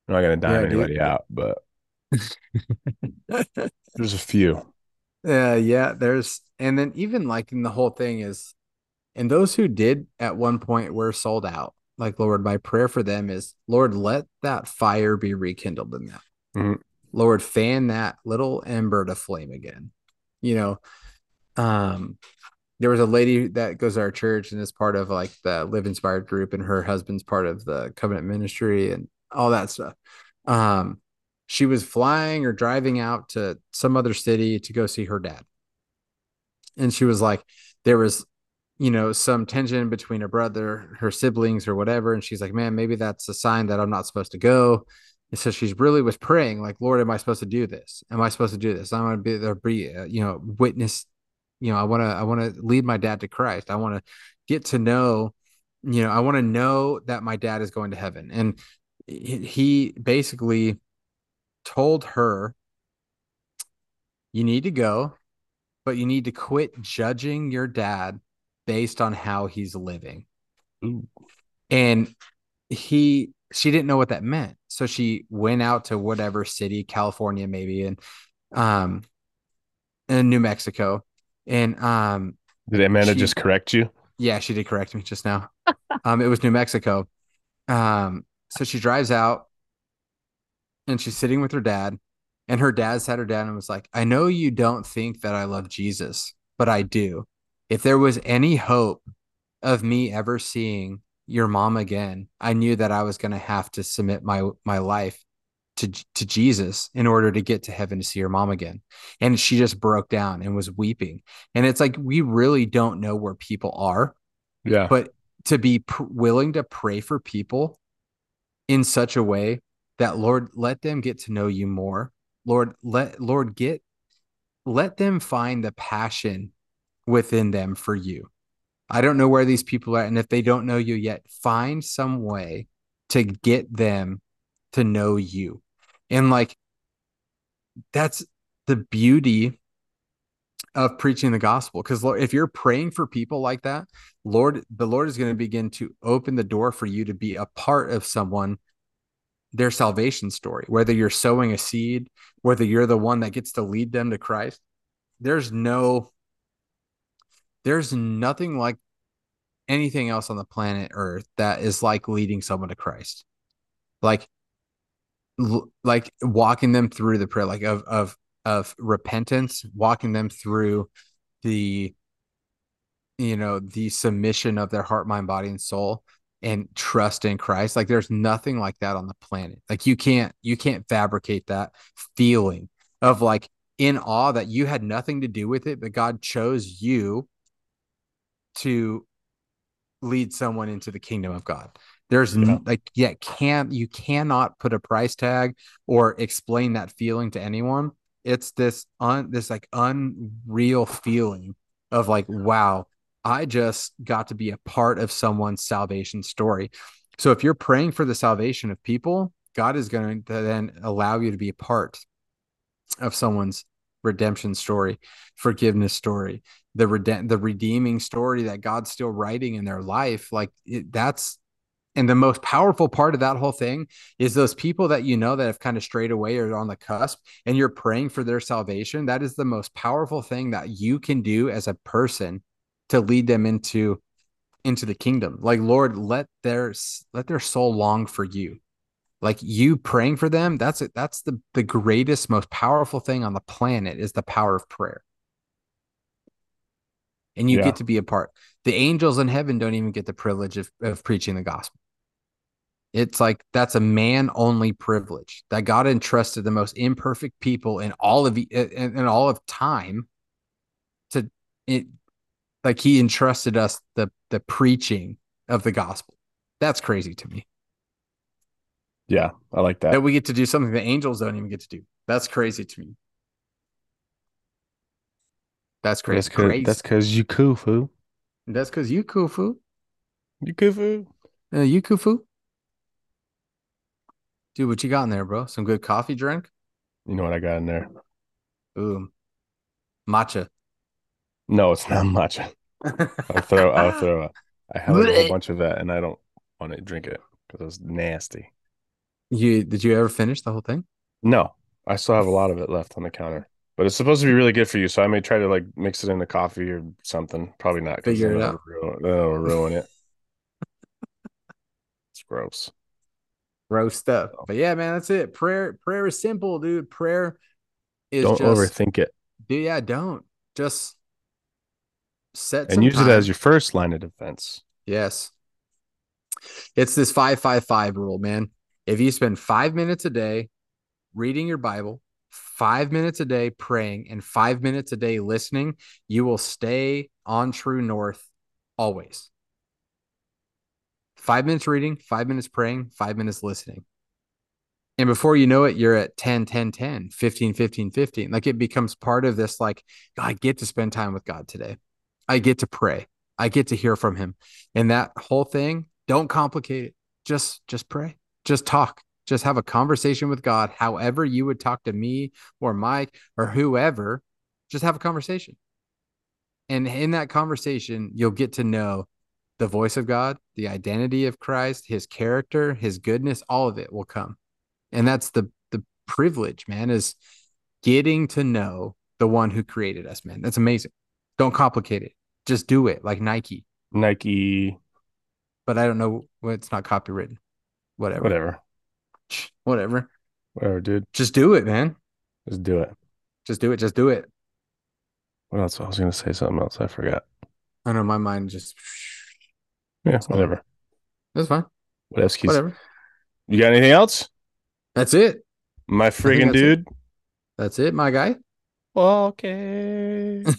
I'm not gonna dime yeah, anybody dude. out, but there's a few. Yeah, uh, yeah. There's and then even like in the whole thing is and those who did at one point were sold out. Like, Lord, my prayer for them is, Lord, let that fire be rekindled in them. Mm-hmm. Lord, fan that little ember to flame again. You know, um, there was a lady that goes to our church and is part of like the Live Inspired group, and her husband's part of the covenant ministry and all that stuff. Um, she was flying or driving out to some other city to go see her dad. And she was like, there was you know, some tension between her brother, her siblings, or whatever. And she's like, man, maybe that's a sign that I'm not supposed to go. And so she's really was praying, like, Lord, am I supposed to do this? Am I supposed to do this? I want to be there, be, uh, you know, witness. You know, I want to, I want to lead my dad to Christ. I want to get to know, you know, I want to know that my dad is going to heaven. And he he basically told her, you need to go, but you need to quit judging your dad based on how he's living. Ooh. And he she didn't know what that meant. So she went out to whatever city, California maybe, and um in New Mexico. And um Did Amanda She- just correct you? yeah, she did correct me just now. um, it was New Mexico. Um, so she drives out and she's sitting with her dad, and her dad sat her down and was like, I know you don't think that I love Jesus, but I do. If there was any hope of me ever seeing your mom again, I knew that I was going to have to submit my my life to to Jesus in order to get to heaven to see her mom again. And she just broke down and was weeping. And it's like we really don't know where people are Yeah. but to be pr- willing to pray for people in such a way that lord let them get to know you more lord let lord get let them find the passion within them for you. I don't know where these people are and if they don't know you yet find some way to get them to know you. And like that's the beauty of preaching the gospel because if you're praying for people like that lord the lord is going to begin to open the door for you to be a part of someone their salvation story. Whether you're sowing a seed whether you're the one that gets to lead them to christ there's no there's nothing like anything else on the planet earth that is like leading someone to christ. Like like walking them through the prayer like of of of repentance walking them through the you know the submission of their heart mind body and soul and trust in christ. Like there's nothing like that on the planet. Like you can't you can't fabricate that feeling of like in awe that you had nothing to do with it but god chose you to lead someone into the kingdom of god. There's Yeah. n- like yeah can't you cannot put a price tag or explain that feeling to anyone. It's this un this like unreal feeling of like wow i just got to be a part of someone's salvation story. So if you're praying for the salvation of people god is going to then allow you to be a part of someone's redemption story forgiveness story the rede- the redeeming story that god's still writing in their life like it, that's and the most powerful part of that whole thing is those people that you know that have kind of strayed away or on the cusp and you're praying for their salvation that is the most powerful thing that you can do as a person to lead them into into the kingdom. Like lord let their let their soul long for you. Like you praying for them that's it that's the the greatest most powerful thing on the planet is the power of prayer and you Yeah. get to be a part the angels in heaven don't even get the privilege of, of preaching the gospel it's like that's a man only privilege that God entrusted the most imperfect people in all of in, in all of time to it like he entrusted us the the preaching of the gospel. That's crazy to me. Yeah. I like that. That we get to do something the angels don't even get to do. That's crazy to me. That's crazy. That's cause, crazy. that's cause you kufu. That's because you kufu. You kufu. Uh, you kufu. Dude, what you got in there, bro? Some good coffee drink? You know what I got in there? Ooh. Matcha. No, it's not matcha. I'll throw I'll throw a I have a whole bunch of that and I don't want to drink it because it's nasty. You did you ever finish the whole thing? No, I still have a lot of it left on the counter. But it's supposed to be really good for you, so I may try to like mix it into coffee or something. Probably not. Figure it out. Ruin, it'll ruin it. It's gross. Gross stuff. But yeah, man, that's it. Prayer, prayer is simple, dude. Prayer is Don't just overthink it dude, yeah, don't. Just set and use it as your first line of defense. Yes. It's this 555 rule, man. If you spend five minutes a day reading your Bible, five minutes a day praying, and five minutes a day listening, you will stay on true north always. Five minutes reading, five minutes praying, five minutes listening. And before you know it, you're at 10, 10, 10, 15, 15, 15. Like it becomes part of this, like, I get to spend time with God today. I get to pray. I get to hear from him. And that whole thing, don't complicate it. Just just pray. just talk. Just have a conversation with God, however you would talk to me or Mike or whoever. Just have a conversation. And in that conversation, you'll get to know the voice of God, the identity of Christ, his character, his goodness, all of it will come. And that's the the privilege, man, is getting to know the one who created us, man. That's amazing. Don't complicate it. Just do it like Nike. Nike, But I don't know it's not copywritten. Whatever. whatever, Whatever. whatever, dude. Just do it, man. Just do it. Just do it. Just do it. What else? I was gonna say something else. I forgot. I know my mind just Yeah, whatever. that's fine. What else? Whatever. You got anything else? That's it. My friggin' that's it. dude. That's it, my guy. Okay.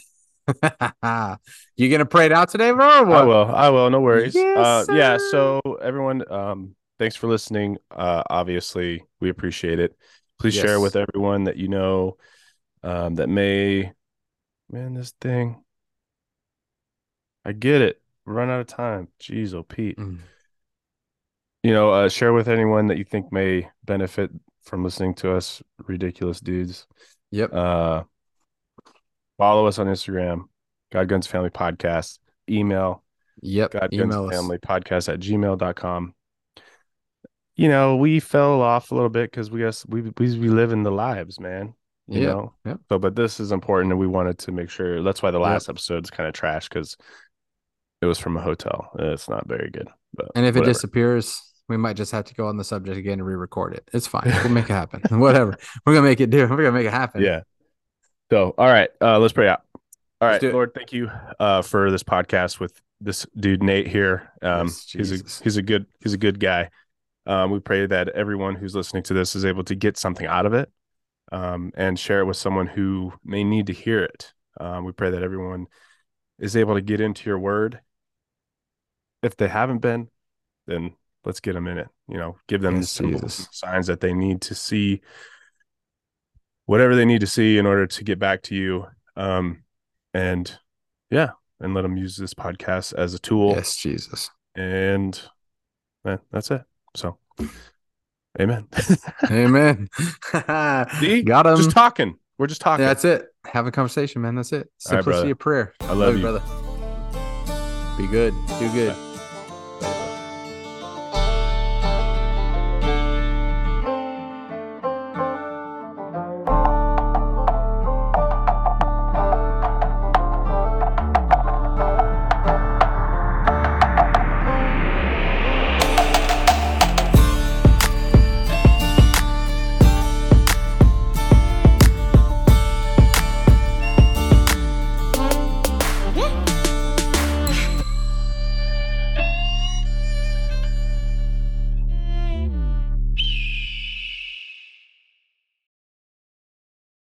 you gonna pray it out today, bro? Or what? I will. I will. No worries. Yes, uh, yeah. So everyone, um, thanks for listening. Uh, obviously, we appreciate it. Please share with everyone that you know, um, that may. Man, this thing. I get it. Run out of time. Jeez, oh Pete. Mm. You know, uh, share with anyone that you think may benefit from listening to us, ridiculous dudes. Yep. Uh, follow us on Instagram, God Guns Family Podcast. Email Yep. God Guns. Family Podcast at gmail.com. You know, we fell off a little bit because we guess we we we live in the lives, man. You Yeah, know, yep. so but this is important, and we wanted to make sure. That's why the last episode's kind of trash because it was from a hotel. It's not very good. But And if it disappears, we might just have to go on the subject again and re-record it. It's fine. We'll make it happen. Whatever. We're gonna make it do. We're gonna make it happen. Yeah. So, all right, uh, let's pray out. All Let's right. Lord, thank you uh, for this podcast with this dude Nate here. Um, Yes, he's a he's a good he's a good guy. Um, we pray that everyone who's listening to this is able to get something out of it, um, and share it with someone who may need to hear it. Um, we pray that everyone is able to get into your word. If they haven't been, then let's get them in it. You know, give them the Yes, symbols, signs that they need to see, whatever they need to see in order to get back to you. Um, and yeah, and let them use this podcast as a tool. Yes, Jesus. And man, that's it. So, amen. Amen. See? Got him. just talking. We're just talking. That's it. Have a conversation, man. That's it. Simplicity brother. of prayer. I love you. brother. Be good. Do good.